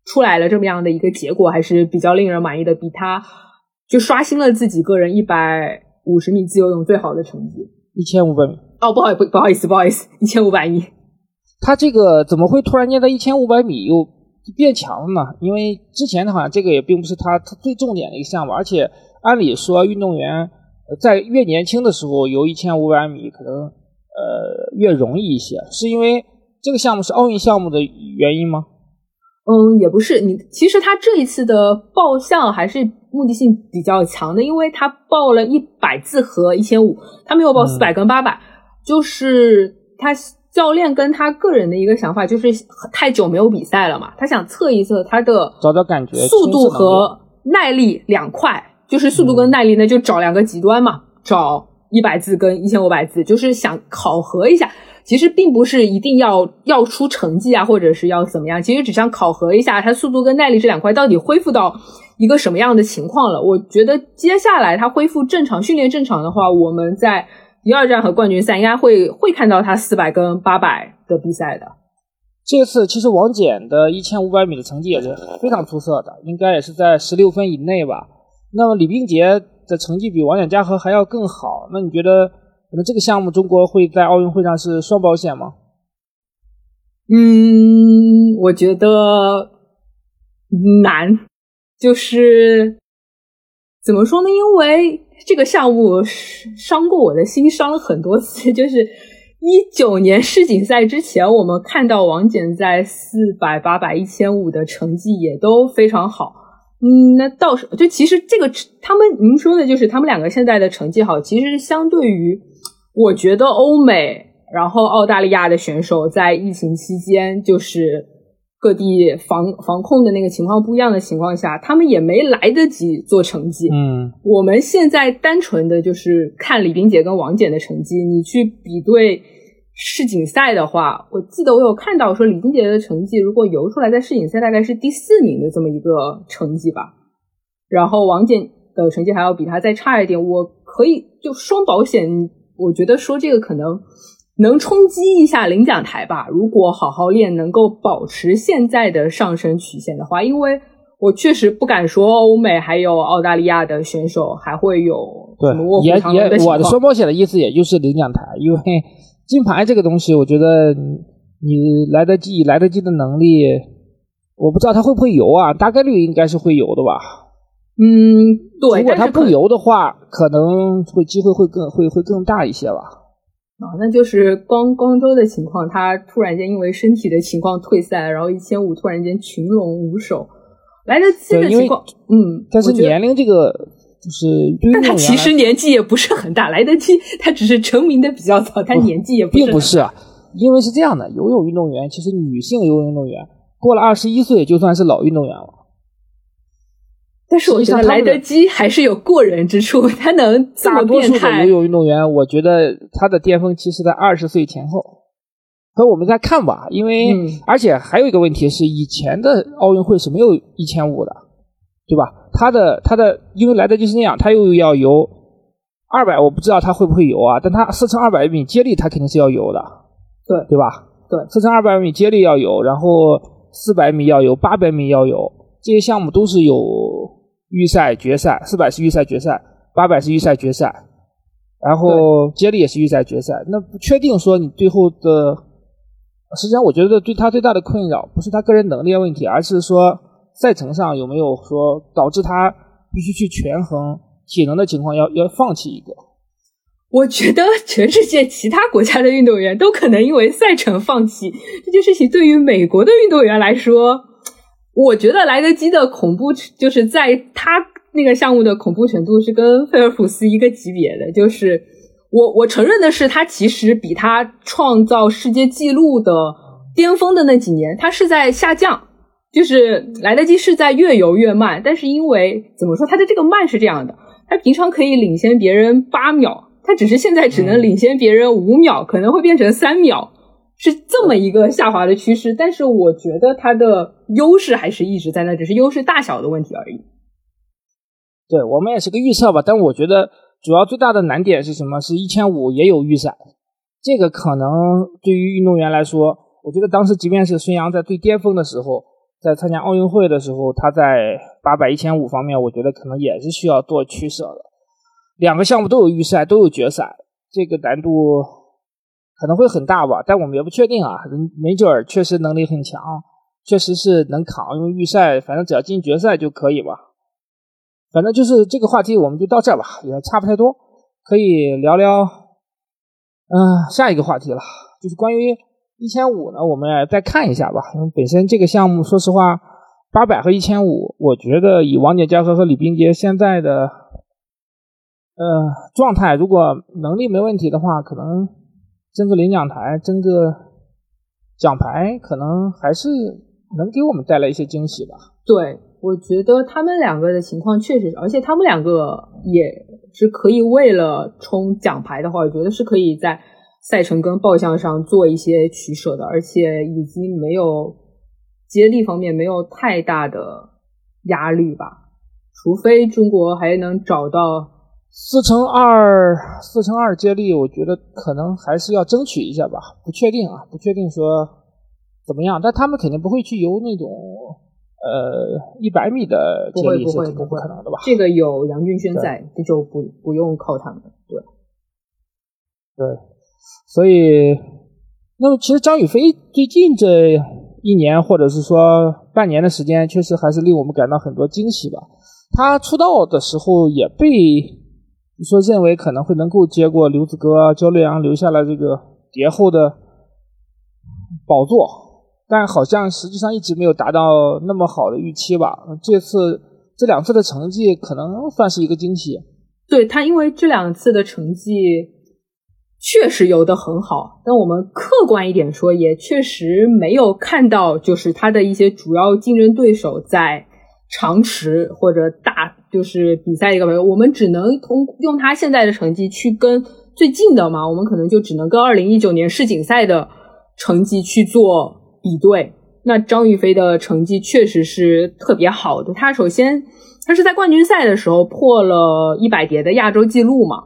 出来了这么样的一个结果，还是比较令人满意的，比他就刷新了自己个人一百五十米自由泳最好的成绩，一千五百米。哦，不好意，不好意思，不好意思，一千五百米。他这个怎么会突然间在一千五百米又？变强了呢，因为之前的话，这个也并不是他他最重点的一个项目，而且按理说运动员在越年轻的时候游一千五百米可能呃越容易一些，是因为这个项目是奥运项目的原因吗？嗯，也不是，你其实他这一次的报项还是目的性比较强的，因为他报了一百字和一千五，他没有报四百跟八百，就是他。教练跟他个人的一个想法就是太久没有比赛了嘛，他想测一测他的找找感觉，速度和耐力两块，就是速度跟耐力，呢就找两个极端嘛，找一百字跟一千五百字，就是想考核一下。其实并不是一定要要出成绩啊，或者是要怎么样，其实只想考核一下他速度跟耐力这两块到底恢复到一个什么样的情况了。我觉得接下来他恢复正常训练正常的话，我们在。第二站和冠军赛应该会会看到他四百跟八百的比赛的。这次其实王简的一千五百米的成绩也是非常出色的，应该也是在十六分以内吧。那么李冰洁成绩比王简嘉禾还要更好。那你觉得，可能这个项目中国会在奥运会上是双保险吗？嗯，我觉得难，就是怎么说呢？因为。这个项目伤过我的心，伤了很多次。就是一九年世锦赛之前，我们看到王简在四百、八百、一千五的成绩也都非常好。嗯，那到时就其实这个他们您说的就是他们两个现在的成绩好，其实相对于我觉得欧美，然后澳大利亚的选手在疫情期间就是。各地防防控的那个情况不一样的情况下，他们也没来得及做成绩。嗯，我们现在单纯的就是看李冰洁跟王简的成绩，你去比对世锦赛的话，我记得我有看到说李金杰的成绩如果游出来在世锦赛大概是第四名的这么一个成绩吧，然后王简的成绩还要比他再差一点，我可以就双保险，我觉得说这个可能。能冲击一下领奖台吧？如果好好练，能够保持现在的上升曲线的话，因为我确实不敢说欧美还有澳大利亚的选手还会有对也也我的双保险的意思也就是领奖台，因为金牌这个东西，我觉得你来得及来得及的能力，我不知道他会不会游啊？大概率应该是会游的吧？嗯，对。如果他不游的话，可能会机会会更会会更大一些吧。啊，那就是光光州的情况，他突然间因为身体的情况退赛，然后一千五突然间群龙无首，来得及的情况，嗯，但是年龄这个就是，但他其实年纪也不是很大，来得及，他只是成名的比较早，他年纪也并不是，因为是这样的，游泳运动员其实女性游泳运动员过了二十一岁就算是老运动员了。但是我觉得莱德基还是有过人之处，他能这么变态。大多数的游泳运动员，我觉得他的巅峰期是在二十岁前后。可我们再看吧，因为而且还有一个问题是，以前的奥运会是没有一千五的，对吧？他的他的，因为来的就是那样，他又要游二百，我不知道他会不会游啊？但他四乘二百米接力他肯定是要游的，对对吧？对，四乘二百米接力要游，然后四百米要游，八百米要游，这些项目都是有。预赛、决赛，四百是预赛、决赛，八百是预赛、决赛，然后接力也是预赛、决赛。那不确定说你最后的，实际上我觉得对他最大的困扰不是他个人能力的问题，而是说赛程上有没有说导致他必须去权衡体能的情况，要要放弃一个。我觉得全世界其他国家的运动员都可能因为赛程放弃这件事情，对于美国的运动员来说。我觉得莱德基的恐怖，就是在他那个项目的恐怖程度是跟菲尔普斯一个级别的。就是我我承认的是，他其实比他创造世界纪录的巅峰的那几年，他是在下降，就是来得及是在越游越慢。但是因为怎么说，他的这个慢是这样的，他平常可以领先别人八秒，他只是现在只能领先别人五秒，可能会变成三秒，是这么一个下滑的趋势。但是我觉得他的优势还是一直在那，只是优势大小的问题而已。对我们也是个预测吧，但我觉得主要最大的难点是什么？是一千五也有预赛，这个可能对于运动员来说，我觉得当时即便是孙杨在最巅峰的时候，在参加奥运会的时候，他在八百、一千五方面，我觉得可能也是需要做取舍的。两个项目都有预赛，都有决赛，这个难度可能会很大吧，但我们也不确定啊，没准儿确实能力很强，确实是能扛，因为预赛反正只要进决赛就可以吧。反正就是这个话题，我们就到这儿吧，也差不太多，可以聊聊，嗯，下一个话题了，就是关于一千五呢，我们再看一下吧。因为本身这个项目，说实话，八百和一千五，我觉得以王翦嘉禾和李冰洁现在的呃状态，如果能力没问题的话，可能争个领奖台，争个奖牌，可能还是能给我们带来一些惊喜吧。对。我觉得他们两个的情况确实是，而且他们两个也是可以为了冲奖牌的话，我觉得是可以在赛程跟报项上做一些取舍的，而且已经没有接力方面没有太大的压力吧，除非中国还能找到四乘二四乘二接力，我觉得可能还是要争取一下吧，不确定啊，不确定说怎么样，但他们肯定不会去游那种。呃，一百米的接力是不可能的吧？这个有杨俊轩在，这就不不用靠他们。对，对，所以，那么其实张雨霏最近这一年或者是说半年的时间，确实还是令我们感到很多惊喜吧。她出道的时候也被说认为可能会能够接过刘子歌、焦略阳留下了这个蝶后的宝座。但好像实际上一直没有达到那么好的预期吧。这次这两次的成绩可能算是一个惊喜。对他，因为这两次的成绩确实游得很好，但我们客观一点说，也确实没有看到就是他的一些主要竞争对手在长池或者大就是比赛一个，我们只能通用他现在的成绩去跟最近的嘛，我们可能就只能跟二零一九年世锦赛的成绩去做。比对，那张雨霏的成绩确实是特别好的。她首先，她是在冠军赛的时候破了一百蝶的亚洲纪录嘛。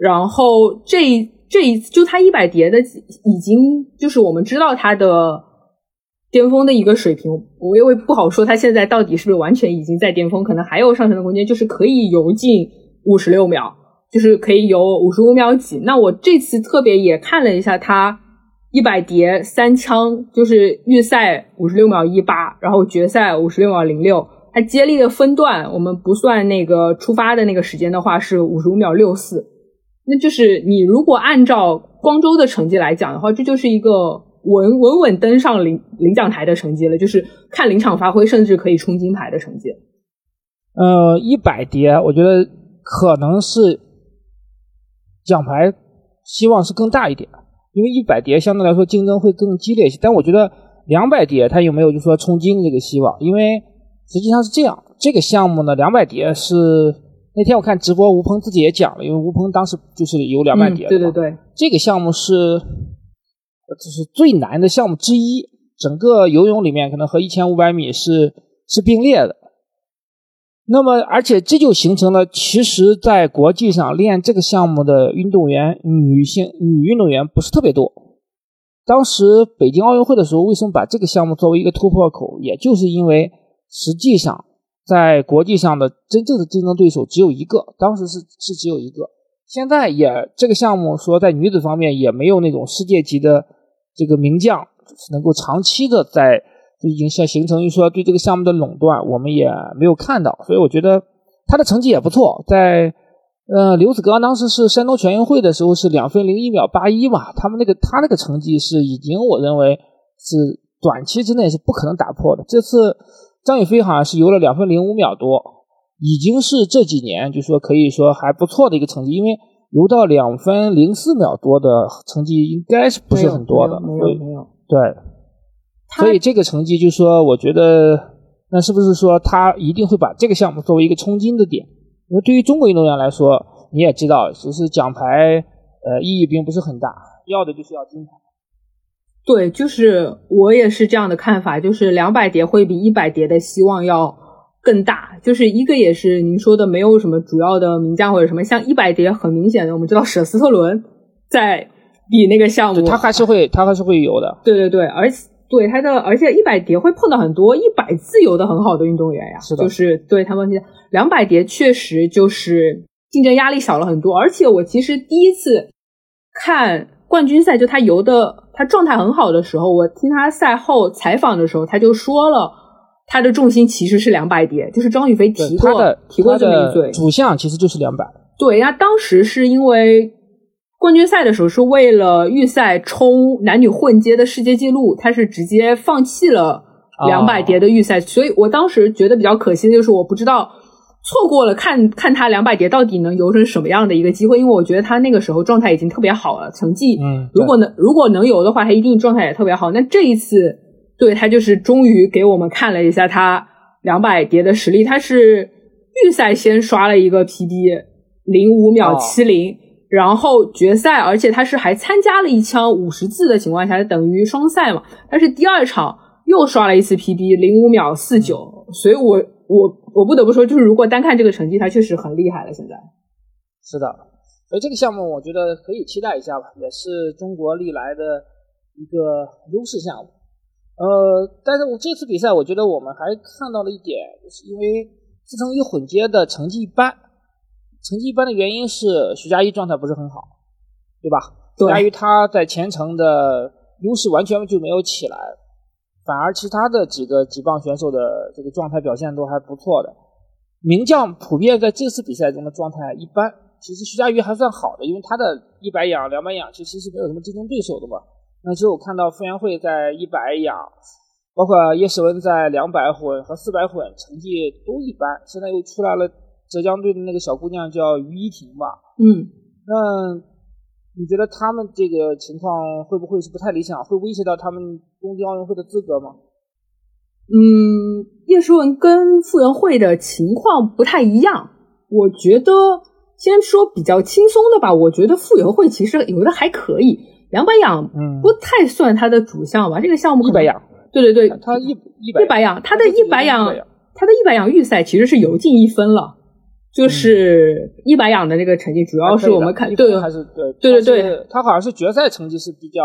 然后这这一次，就他一百蝶的已经就是我们知道他的巅峰的一个水平。我因为不好说他现在到底是不是完全已经在巅峰，可能还有上升的空间，就是可以游进五十六秒，就是可以游五十五秒几。那我这次特别也看了一下他。一百蝶三枪就是预赛五十六秒一八，然后决赛五十六秒零六。他接力的分段，我们不算那个出发的那个时间的话，是五十五秒六四。那就是你如果按照光州的成绩来讲的话，这就是一个稳稳稳登上领领奖台的成绩了，就是看临场发挥，甚至可以冲金牌的成绩。呃，一百蝶，我觉得可能是奖牌希望是更大一点。因为一百蝶相对来说竞争会更激烈一些，但我觉得两百蝶它有没有就说冲金的这个希望？因为实际上是这样，这个项目呢，两百蝶是那天我看直播，吴鹏自己也讲了，因为吴鹏当时就是有两百蝶，对对对，这个项目是就是最难的项目之一，整个游泳里面可能和一千五百米是是并列的。那么，而且这就形成了，其实，在国际上练这个项目的运动员，女性女运动员不是特别多。当时北京奥运会的时候，为什么把这个项目作为一个突破口？也就是因为实际上在国际上的真正的竞争对手只有一个，当时是是只有一个。现在也这个项目说在女子方面也没有那种世界级的这个名将能够长期的在。就已经像形成，于说对这个项目的垄断，我们也没有看到，所以我觉得他的成绩也不错。在呃，刘子刚当时是山东全运会的时候是两分零一秒八一嘛，他们那个他那个成绩是已经我认为是短期之内是不可能打破的。这次张雨霏好像是游了两分零五秒多，已经是这几年就说可以说还不错的一个成绩，因为游到两分零四秒多的成绩应该是不是很多的，没有没有。对，所以这个成绩就说，我觉得那是不是说他一定会把这个项目作为一个冲金的点？因为对于中国运动员来说，你也知道，其实奖牌呃意义并不是很大，要的就是要金牌。对，就是我也是这样的看法，就是两百蝶会比一百蝶的希望要更大。就是一个也是您说的，没有什么主要的名将或者什么，像一百蝶很明显的，我们知道舍斯特伦在比那个项目，他还是会他还是会游的。对对对，而且对他的，而且一百蝶会碰到很多一百自由的很好的运动员呀，是的，就是对他们两百蝶确实就是竞争压力小了很多。而且我其实第一次看冠军赛，就他游的。他状态很好的时候，我听他赛后采访的时候，他就说了，他的重心其实是两百蝶，就是张雨霏提过提过这么一嘴，主项其实就是两百。对呀，当时是因为冠军赛的时候是为了预赛冲男女混接的世界纪录，他是直接放弃了两百蝶的预赛，所以我当时觉得比较可惜的就是我不知道。错过了看看他两百蝶到底能游成什么样的一个机会，因为我觉得他那个时候状态已经特别好了，成绩，嗯，如果能如果能游的话，他一定状态也特别好。那这一次，对他就是终于给我们看了一下他两百蝶的实力。他是预赛先刷了一个 PB 零五秒七零，然后决赛，而且他是还参加了一枪五十字的情况下，等于双赛嘛。但是第二场又刷了一次 PB 零五秒四九，所以我。我我不得不说，就是如果单看这个成绩，他确实很厉害了。现在是的，所以这个项目我觉得可以期待一下吧，也是中国历来的一个优势项目。呃，但是我这次比赛，我觉得我们还看到了一点，就是因为自成一混接的成绩一般，成绩一般的原因是徐嘉余状态不是很好，对吧？徐嘉余他在前程的优势完全就没有起来。反而其他的几个几棒选手的这个状态表现都还不错的，名将普遍在这次比赛中的状态一般。其实徐嘉余还算好的，因为他的一百仰、两百仰其实是没有什么竞争对手的嘛。那只有看到傅园慧在一百仰，包括叶诗文在两百混和四百混成绩都一般。现在又出来了浙江队的那个小姑娘叫于依婷吧？嗯，那。你觉得他们这个情况会不会是不太理想？会威胁到他们东京奥运会的资格吗？嗯，叶诗文跟傅园慧的情况不太一样。我觉得先说比较轻松的吧。我觉得傅园慧其实游的还可以，两百仰不太算他的主项吧。这个项目一百仰，对对对，他一一百一百仰，他的一百仰，他的一百仰预赛其实是游进一分了。就是一百仰的这个成绩，主要是我们看对还是对对对对，他好像是决赛成绩是比较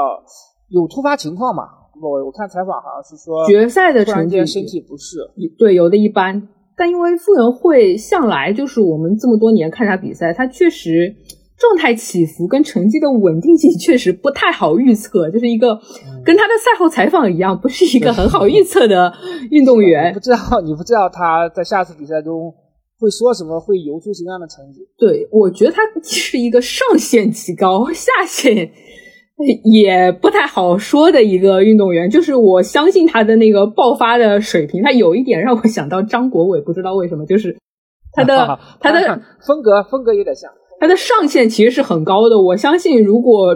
有突发情况嘛。我我看采访好像是说决赛的成绩身体不适，对游的一般。但因为傅园慧向来就是我们这么多年看他比赛，他确实状态起伏跟成绩的稳定性确实不太好预测，就是一个跟他的赛后采访一样，不是一个很好预测的运动员。不知道你不知道他在下次比赛中。会说什么？会游出什么样的成绩？对我觉得他是一个上限极高，下限 也不太好说的一个运动员。就是我相信他的那个爆发的水平，他有一点让我想到张国伟，不知道为什么，就是 他的 他的风格风格有点像。他的上限其实是很高的。我相信，如果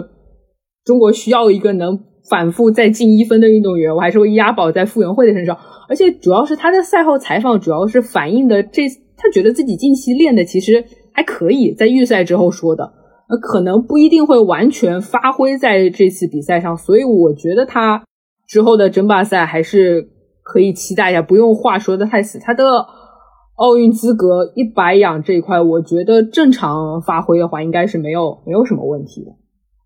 中国需要一个能反复再进一分的运动员，我还是会押宝在傅园慧的身上。而且主要是他的赛后采访，主要是反映的这。他觉得自己近期练的其实还可以，在预赛之后说的，呃，可能不一定会完全发挥在这次比赛上，所以我觉得他之后的争霸赛还是可以期待一下，不用话说的太死。他的奥运资格一百仰这一块，我觉得正常发挥的话，应该是没有没有什么问题的。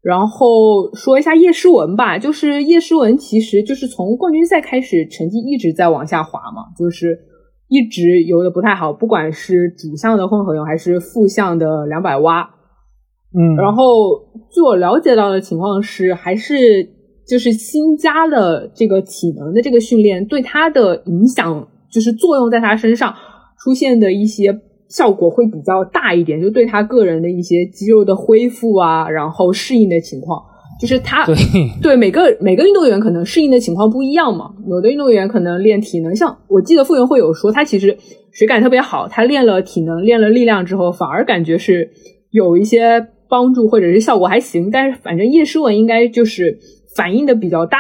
然后说一下叶诗文吧，就是叶诗文其实就是从冠军赛开始，成绩一直在往下滑嘛，就是。一直游的不太好，不管是主项的混合泳还是副项的两百蛙，嗯，然后据我了解到的情况是，还是就是新加了这个体能的这个训练对他的影响，就是作用在他身上出现的一些效果会比较大一点，就对他个人的一些肌肉的恢复啊，然后适应的情况。就是他对对每个每个运动员可能适应的情况不一样嘛，有的运动员可能练体能，像我记得傅园慧有说，他其实水感特别好，他练了体能练了力量之后，反而感觉是有一些帮助或者是效果还行。但是反正叶诗文应该就是反应的比较大，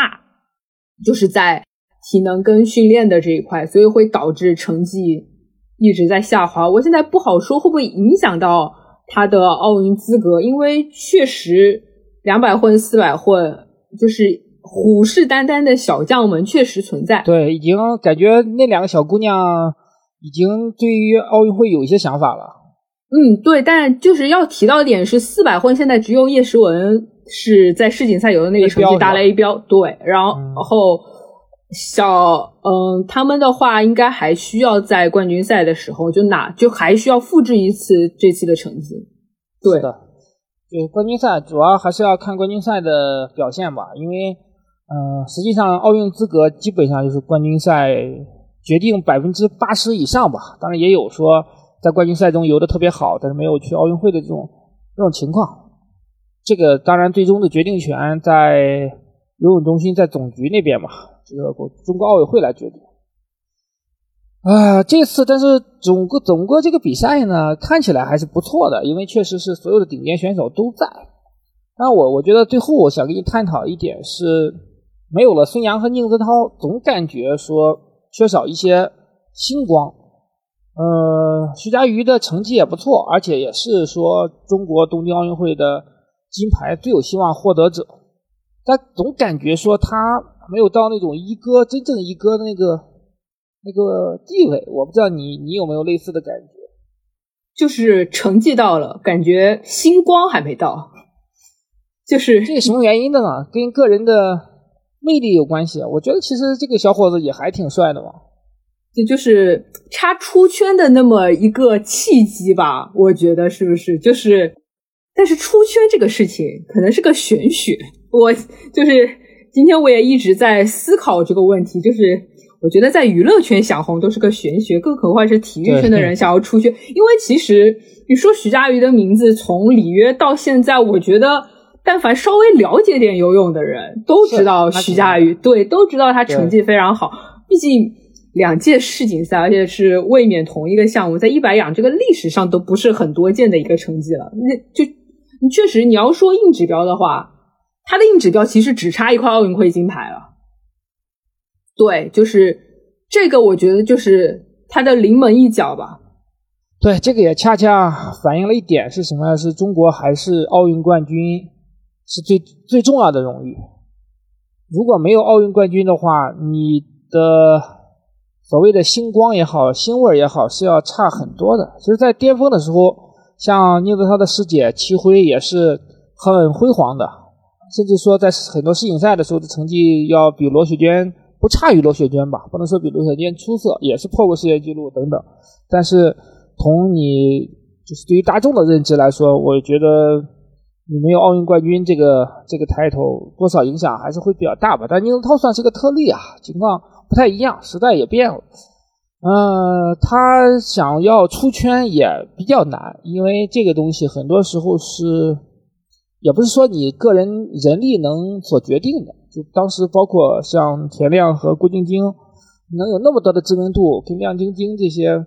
就是在体能跟训练的这一块，所以会导致成绩一直在下滑。我现在不好说会不会影响到他的奥运资格，因为确实两百混、四百混，就是虎视眈眈的小将们确实存在。对，已经感觉那两个小姑娘已经对于奥运会有一些想法了。嗯，对，但就是要提到一点是，四百混现在只有叶诗文是在世锦赛有的那个成绩达了 A 标，对，然后小嗯他们的话应该还需要在冠军赛的时候就拿，就还需要复制一次这次的成绩。对的，对冠军赛主要还是要看冠军赛的表现吧，因为嗯实际上奥运资格基本上就是冠军赛决定百分之八十以上吧，当然也有说。在冠军赛中游的特别好，但是没有去奥运会的这种这种情况，这个当然最终的决定权在游泳中心在总局那边嘛，这个中国奥委会来决定。啊，这次但是整个整个这个比赛呢，看起来还是不错的，因为确实是所有的顶尖选手都在。那我我觉得最后我想跟你探讨一点是，没有了孙杨和宁泽涛，总感觉说缺少一些星光。呃，徐嘉余的成绩也不错，而且也是说中国东京奥运会的金牌最有希望获得者。但总感觉说他没有到那种一哥真正一哥的那个那个地位。我不知道你你有没有类似的感觉？就是成绩到了，感觉星光还没到。就是这个什么原因的呢？跟个人的魅力有关系。我觉得其实这个小伙子也还挺帅的嘛。这就是差出圈的那么一个契机吧，我觉得是不是？就是，但是出圈这个事情可能是个玄学。我就是今天我也一直在思考这个问题，就是我觉得在娱乐圈想红都是个玄学，更何况是体育圈的人想要出圈。因为其实你说徐嘉余的名字从里约到现在，我觉得但凡稍微了解点游泳的人都知道徐嘉余，对，都知道他成绩非常好，毕竟。两届世锦赛，而且是卫冕同一个项目，在一百仰这个历史上都不是很多见的一个成绩了。那就你确实你要说硬指标的话，他的硬指标其实只差一块奥运会金牌了。对，就是这个，我觉得就是他的临门一脚吧。对，这个也恰恰反映了一点是什么？是中国还是奥运冠军是最最重要的荣誉？如果没有奥运冠军的话，你的。所谓的星光也好，星味也好，是要差很多的。其实，在巅峰的时候，像宁泽涛的师姐齐辉也是很辉煌的，甚至说在很多世锦赛的时候的成绩要比罗雪娟不差于罗雪娟吧，不能说比罗雪娟出色，也是破过世界纪录等等。但是，从你就是对于大众的认知来说，我觉得你没有奥运冠军这个这个抬头，多少影响还是会比较大吧。但宁泽涛算是个特例啊，情况。不太一样，时代也变了。嗯，他想要出圈也比较难，因为这个东西很多时候是，也不是说你个人人力能所决定的。就当时包括像田亮和郭晶晶，能有那么多的知名度，跟亮晶晶这些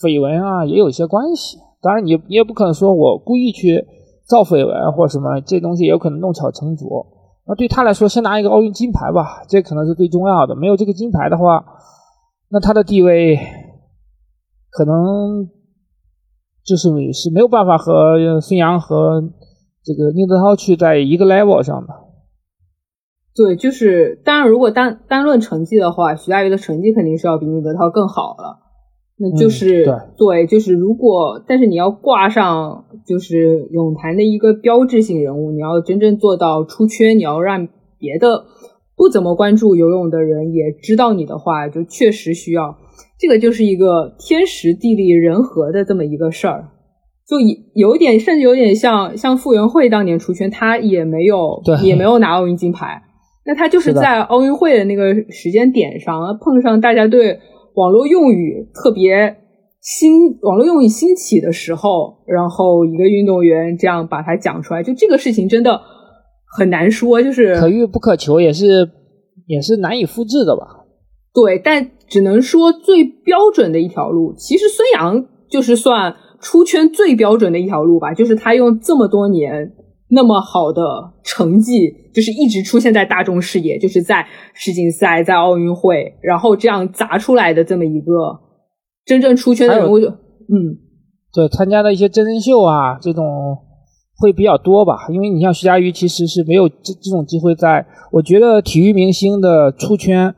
绯闻啊也有一些关系。当然，你你也不可能说我故意去造绯闻或什么，这东西有可能弄巧成拙。那对他来说，先拿一个奥运金牌吧，这可能是最重要的。没有这个金牌的话，那他的地位可能就是是没有办法和孙杨和这个宁泽涛去在一个 level 上的。对，就是当然，如果单单论成绩的话，徐嘉余的成绩肯定是要比宁泽涛更好了。那就是对，就是如果，但是你要挂上就是泳坛的一个标志性人物，你要真正做到出圈，你要让别的不怎么关注游泳的人也知道你的话，就确实需要。这个就是一个天时地利人和的这么一个事儿，就有点甚至有点像像傅园慧当年出圈，他也没有也没有拿奥运金牌，那他就是在奥运会的那个时间点上碰上大家对。网络用语特别新，网络用语兴起的时候，然后一个运动员这样把它讲出来，就这个事情真的很难说，就是可遇不可求，也是也是难以复制的吧？对，但只能说最标准的一条路，其实孙杨就是算出圈最标准的一条路吧，就是他用这么多年那么好的成绩，就是一直出现在大众视野，就是在世锦赛、在奥运会，然后这样砸出来的这么一个真正出圈的人物，就嗯，对，参加的一些真人秀啊，这种会比较多吧。因为你像徐嘉余，其实是没有这这种机会在。我觉得体育明星的出圈，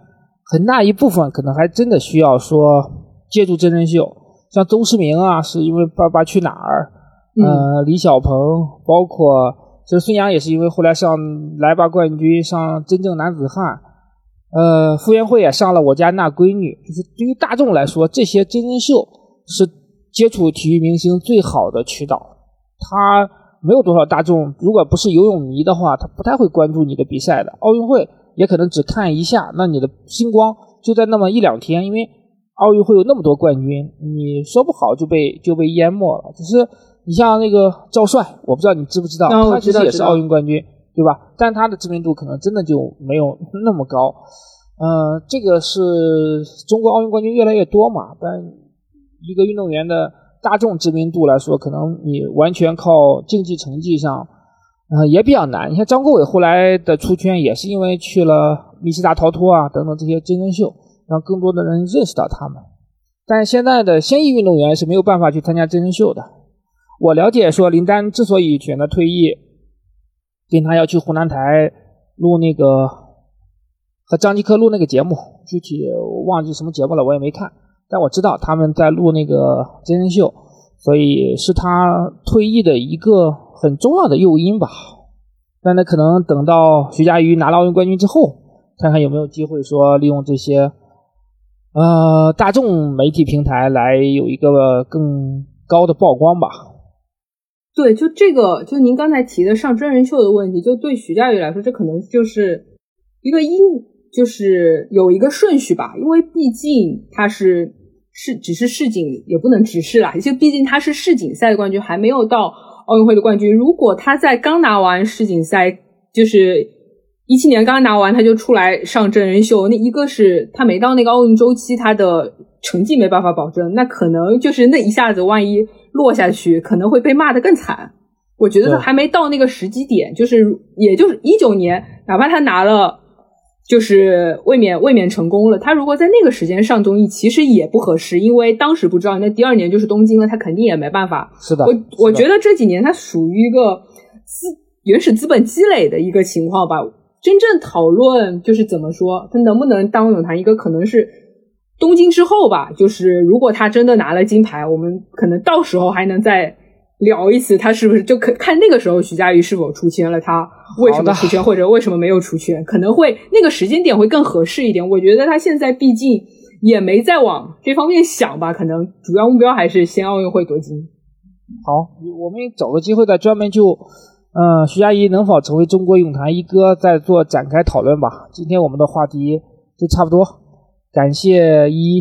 很大一部分可能还真的需要说借助真人秀，像邹市明啊，是因为《爸爸去哪儿》，呃，李小鹏，包括其实孙杨也是因为后来上《来吧冠军》，上《真正男子汉》，呃，傅园慧也上了《我家那闺女》，就是对于大众来说，这些真人秀是接触体育明星最好的渠道，他。没有多少大众，如果不是游泳迷的话，他不太会关注你的比赛的。奥运会也可能只看一下，那你的星光就在那么一两天，因为奥运会有那么多冠军，你说不好就被就被淹没了。只是你像那个赵帅，我不知道你知不知道，他其实也是奥运冠军，对吧？但他的知名度可能真的就没有 那么高。嗯，这个是中国奥运冠军越来越多嘛，但一个运动员的。大众知名度来说，可能你完全靠竞技成绩上，呃，也比较难。你像张国伟后来的出圈，也是因为去了密西大逃脱啊等等这些真人秀，让更多的人认识到他们。但现在的现役运动员是没有办法去参加真人秀的。我了解说，林丹之所以选择退役，跟他要去湖南台录那个和张继科录那个节目，具体忘记什么节目了，我也没看。但我知道他们在录那个真人秀，所以是他退役的一个很重要的诱因吧。但那可能等到徐嘉余拿了奥运冠军之后，看看有没有机会说利用这些呃大众媒体平台来有一个更高的曝光吧。对，就这个，就您刚才提的上真人秀的问题，就对徐嘉余来说，这可能就是一个因。就是有一个顺序吧，因为毕竟他是是只是世锦，也不能只是啦，就毕竟他是世锦赛的冠军，还没有到奥运会的冠军。如果他在刚拿完世锦赛，就是一七年刚拿完，他就出来上真人秀，那一个是他没到那个奥运周期，他的成绩没办法保证，那可能就是那一下子万一落下去，可能会被骂得更惨。我觉得他还没到那个时机点，就是也就是一九年，哪怕他拿了。就是卫冕卫冕成功了，他如果在那个时间上综艺，其实也不合适，因为当时不知道，那第二年就是东京了，他肯定也没办法。是的，我我觉得这几年他属于一个资原始资本积累的一个情况吧。真正讨论就是怎么说，他能不能当泳坛一个可能是东京之后吧。就是如果他真的拿了金牌，我们可能到时候还能再。聊一次，他是不是就可看那个时候徐嘉余是否出圈了？他为什么出圈，或者为什么没有出圈？可能会那个时间点会更合适一点。我觉得他现在毕竟也没再往这方面想吧，可能主要目标还是先奥运会夺金。好，我们找个机会再专门就嗯徐嘉怡能否成为中国泳坛一哥再做展开讨论吧。今天我们的话题就差不多，感谢一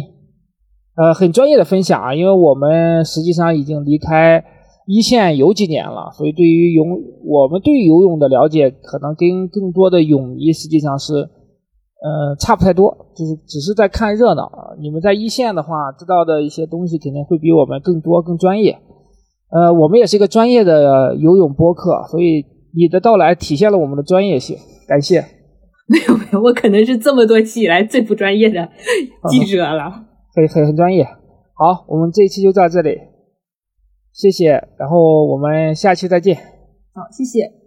呃很专业的分享啊，因为我们实际上已经离开。一线有几年了，所以对于泳，我们对游泳的了解可能跟更多的泳迷实际上是，呃，差不太多，就是只是在看热闹啊。你们在一线的话，知道的一些东西肯定会比我们更多、更专业。呃，我们也是一个专业的游泳播客，所以你的到来体现了我们的专业性，感谢。没有没有，我可能是这么多期以来最不专业的记者了。很很很专业。好，我们这一期就到这里。谢谢，然后我们下期再见。好，谢谢。